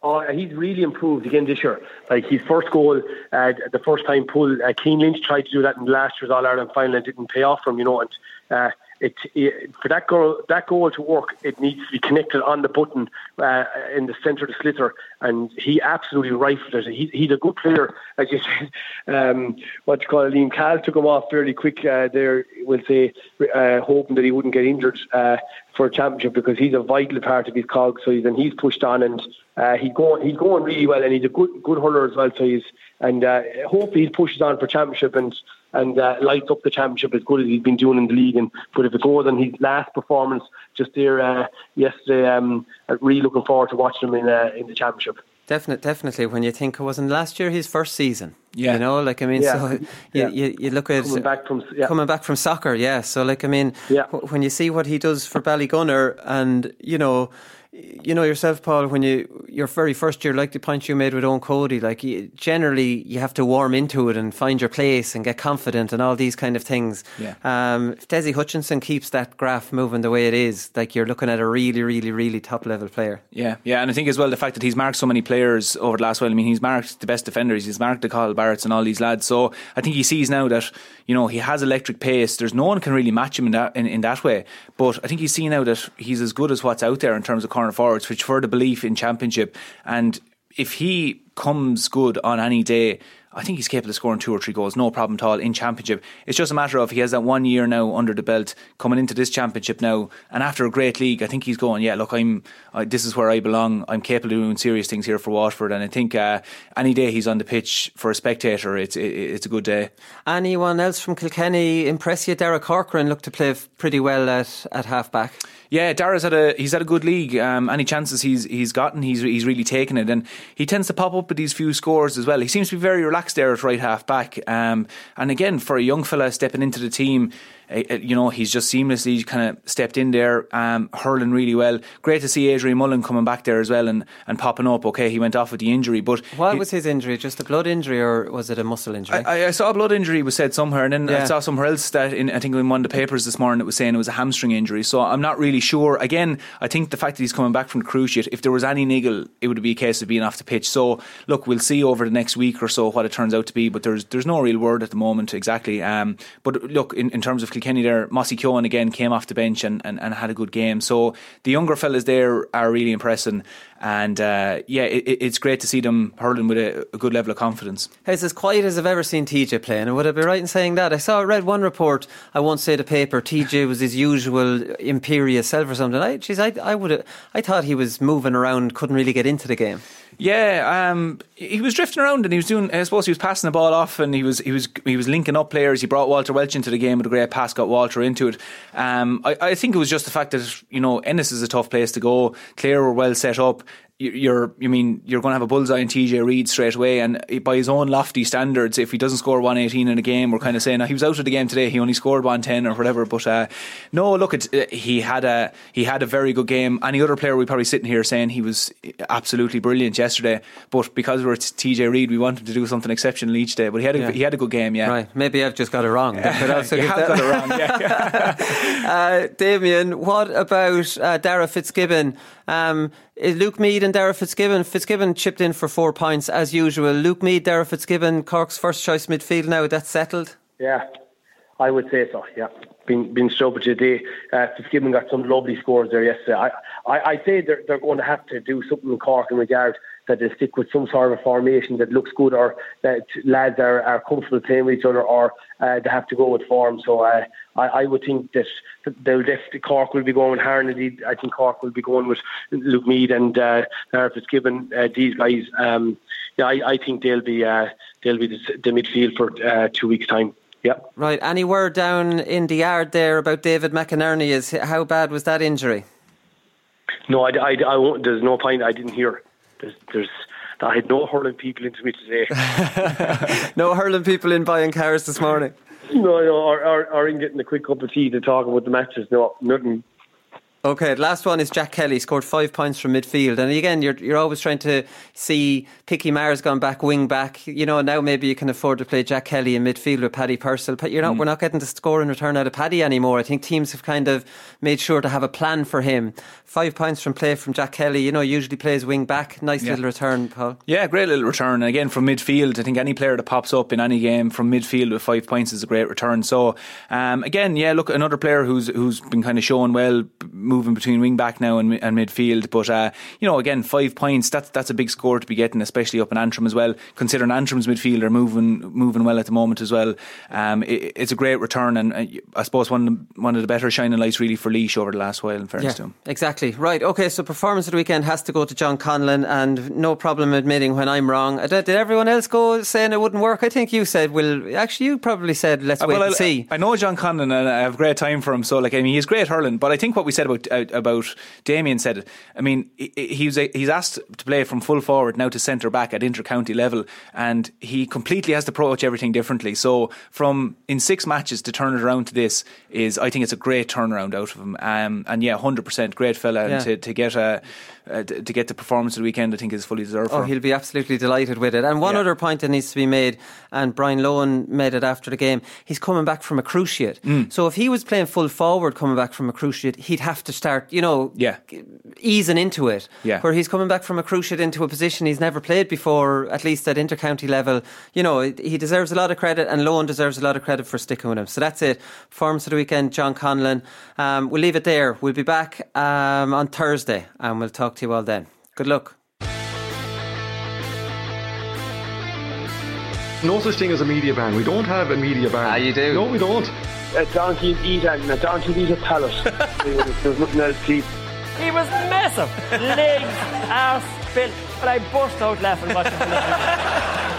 Speaker 4: Oh, he's really improved again this year. Like his first goal, uh, the first time pull, uh, Cian Lynch tried to do that in last year's All Ireland final and didn't pay off for him, you know. And uh, it, for that goal that goal to work, it needs to be connected on the button uh, in the centre of the sliotar, and he absolutely rifled it. He, he's a good player, as you said. Um, what you call it, Liam Cahill took him off fairly quick uh, there. We'll say, uh, hoping that he wouldn't get injured uh, for a championship because he's a vital part of his cog. So and he's pushed on and uh, he's going he's going really well, and he's a good good hurler as well. So he's and uh, hopefully he pushes on for championship and and uh, lights up the championship as good as he's been doing in the league. And but if it goes on his last performance just there uh, yesterday, um, I'm really looking forward to watching him in uh, in the championship.
Speaker 6: Definitely, definitely. When you think it wasn't last year his first season,
Speaker 7: yeah,
Speaker 6: you know, like I mean,
Speaker 4: yeah.
Speaker 6: so you,
Speaker 4: yeah.
Speaker 6: you, you look at
Speaker 4: coming back from yeah.
Speaker 6: coming back from soccer, yeah. So like I mean,
Speaker 4: yeah.
Speaker 6: when you see what he does for Ballygunner, and you know you know yourself, Paul, when you your very first year, like the point you made with Eoin Cody, like you, generally you have to warm into it and find your place and get confident and all these kind of things.
Speaker 7: Yeah.
Speaker 6: Um, if Dessie Hutchinson keeps that graph moving the way it is, like you're looking at a really, really, really top level player.
Speaker 7: Yeah, yeah, and I think as well the fact that he's marked so many players over the last while. I mean, he's marked the best defenders, he's marked the Cathal Barretts and all these lads. So I think he sees now that you know he has electric pace. There's no one can really match him in that in, in that way. But I think he's seen now that he's as good as what's out there in terms of corner forwards, which for the belief in championship. And if he comes good on any day, I think he's capable of scoring two or three goals, no problem at all in championship. It's just a matter of he has that one year now under the belt, coming into this championship now, and after a great league, I think he's going. Yeah, look, I'm. I, this is where I belong. I'm capable of doing serious things here for Waterford, and I think uh, any day he's on the pitch for a spectator, it's it, it's a good day.
Speaker 6: Anyone else from Kilkenny impress you? Darragh Corcoran looked to play pretty well at at half back.
Speaker 7: Yeah, Darragh's had a he's had a good league. Um, any chances he's he's gotten, he's he's really taken it, and he tends to pop up with these few scores as well. He seems to be very relaxed there at right half back. Um, and again, for a young fella stepping into the team, you know, he's just seamlessly kind of stepped in there, um, hurling really well. Great to see Adrian Mullen coming back there as well and, and popping up. Okay, he went off with the injury, but
Speaker 6: what
Speaker 7: he,
Speaker 6: was his injury? Just a blood injury, or was it a muscle injury?
Speaker 7: I, I saw a blood injury was said somewhere, and then yeah. I saw somewhere else that in, I think in one of the papers this morning it was saying it was a hamstring injury. So I'm not really sure. Again, I think the fact that he's coming back from the cruciate, if there was any niggle, it would be a case of being off the pitch. So look, we'll see over the next week or so what it turns out to be. But there's there's no real word at the moment exactly. Um, but look, in, in terms of Kilkenny, there Mossy Keoghan again came off the bench and, and, and had a good game. So the younger fellas there are really impressing. And uh, yeah, it, it's great to see them hurling with a, a, good level of confidence.
Speaker 6: It's as quiet as I've ever seen TJ playing. And would I be right in saying that? I saw, I read one report, I won't say the paper, TJ was his usual imperious self or something. I, geez, I, I, would I thought he was moving around, couldn't really get into the game.
Speaker 7: Yeah, um, he was drifting around and he was doing. I suppose he was passing the ball off and he was he was he was linking up players. He brought Walter Walsh into the game with a great pass, got Walter into it. Um, I, I think it was just the fact that you know Ennis is a tough place to go. Clare were well set up you're you mean you're going to have a bullseye in TJ Reid straight away and by his own lofty standards if he doesn't score 118 in a game we're kind of saying oh, he was out of the game today he only scored 110 or whatever but uh, no look uh, he had a he had a very good game any other player we probably sitting here saying he was absolutely brilliant yesterday but because we're TJ Reid we want him to do something exceptional each day but he had a, yeah. he had a good game yeah
Speaker 6: right maybe I've just got it wrong
Speaker 7: yeah. have got it wrong yeah,
Speaker 6: uh, Damien what about uh, Darragh Fitzgibbon um, is Luke Meade and Darragh Fitzgibbon. Fitzgibbon chipped in for four points as usual. Luke Meade, Darragh Fitzgibbon, Cork's first choice midfield now. That's settled.
Speaker 4: Yeah, I would say so. Yeah, been been struggled today. Uh, Fitzgibbon got some lovely scores there yesterday. I I I'd say they're they're going to have to do something in Cork in regard that they stick with some sort of formation that looks good or that lads are, are comfortable playing with each other or uh, they have to go with form. So uh, I, I would think that they'll definitely, Cork will be going with Harnedy. I think Cork will be going with Luke Meade and uh, Fitzgibbon. Uh, these guys, um, yeah, I, I think they'll be uh, they'll be the, the midfield for uh, two weeks' time. Yep.
Speaker 6: Right. Any word down in the yard there about David McInerney? Is how bad was that injury?
Speaker 4: No, I, I, I won't. There's no point. I didn't hear there's, there's I had no hurling people into me today.
Speaker 6: no hurling people in buying cars this morning.
Speaker 4: No, no, or, or, or in getting a quick cup of tea to talk about the matches. No, nothing.
Speaker 6: Okay, last one is Jack Kelly scored five points from midfield, and again, you're you're always trying to see Picky Maher's gone back wing back. You know now maybe you can afford to play Jack Kelly in midfield with Paddy Purcell, but you're not. Mm. We're not getting the score in return out of Paddy anymore. I think teams have kind of made sure to have a plan for him. Five points from play from Jack Kelly. You know, usually plays wing back. Nice yeah. little return, Paul.
Speaker 7: Yeah, great little return. And again from midfield, I think any player that pops up in any game from midfield with five points is a great return. So um, again, yeah, look, another player who's who's been kind of showing well, moving between wing back now and, and midfield. But uh, you know, again, five points that's that's a big score to be getting, especially up in Antrim as well. Considering Antrim's midfield are moving moving well at the moment as well. Um, it, it's a great return, and uh, I suppose one of the, one of the better shining lights really for Laois over the last while. In fairness
Speaker 6: yeah,
Speaker 7: to him,
Speaker 6: exactly right. Okay, so performance of the weekend has to go to John Conlon, and no problem admitting when I'm wrong. Did everyone else go saying it wouldn't work? I think you said, "Well, actually, you probably said let's uh, wait well, and
Speaker 7: I,
Speaker 6: see."
Speaker 7: I know John Conlon, and I have great time for him. So, like, I mean, he's great hurling, but I think what we said about about Damien said it. I mean, he was he's asked to play from full forward now to centre back at inter-county level, and he completely has to approach everything differently. So, from in six matches to turn it around to this is, I think, it's a great turnaround out of him. Um, and yeah, hundred percent, great fella, yeah. and to, to get a uh, to get the performance of the weekend, I think is fully deserved.
Speaker 6: Oh, he'll be absolutely delighted with it. And one yeah. other point that needs to be made, and Brian Lohan made it after the game. He's coming back from a cruciate, mm. so if he was playing full forward, coming back from a cruciate, he'd have to start, you know,
Speaker 7: yeah.
Speaker 6: easing into it.
Speaker 7: Yeah.
Speaker 6: Where he's coming back from a cruciate into a position he's never played before, at least at intercounty level. You know, he deserves a lot of credit, and Lohan deserves a lot of credit for sticking with him. So that's it. Performance of the weekend, John Conlon. Um, we'll leave it there. We'll be back um, on Thursday, and we'll talk to you all then. Good luck.
Speaker 2: No such thing as a media ban. We don't have a media ban.
Speaker 6: Ah, you do?
Speaker 2: No, we don't.
Speaker 4: A donkey eat and a donkey eat a pallet. There's nothing else to eat.
Speaker 5: He was massive. Legs, ass, built. But I burst out laughing watching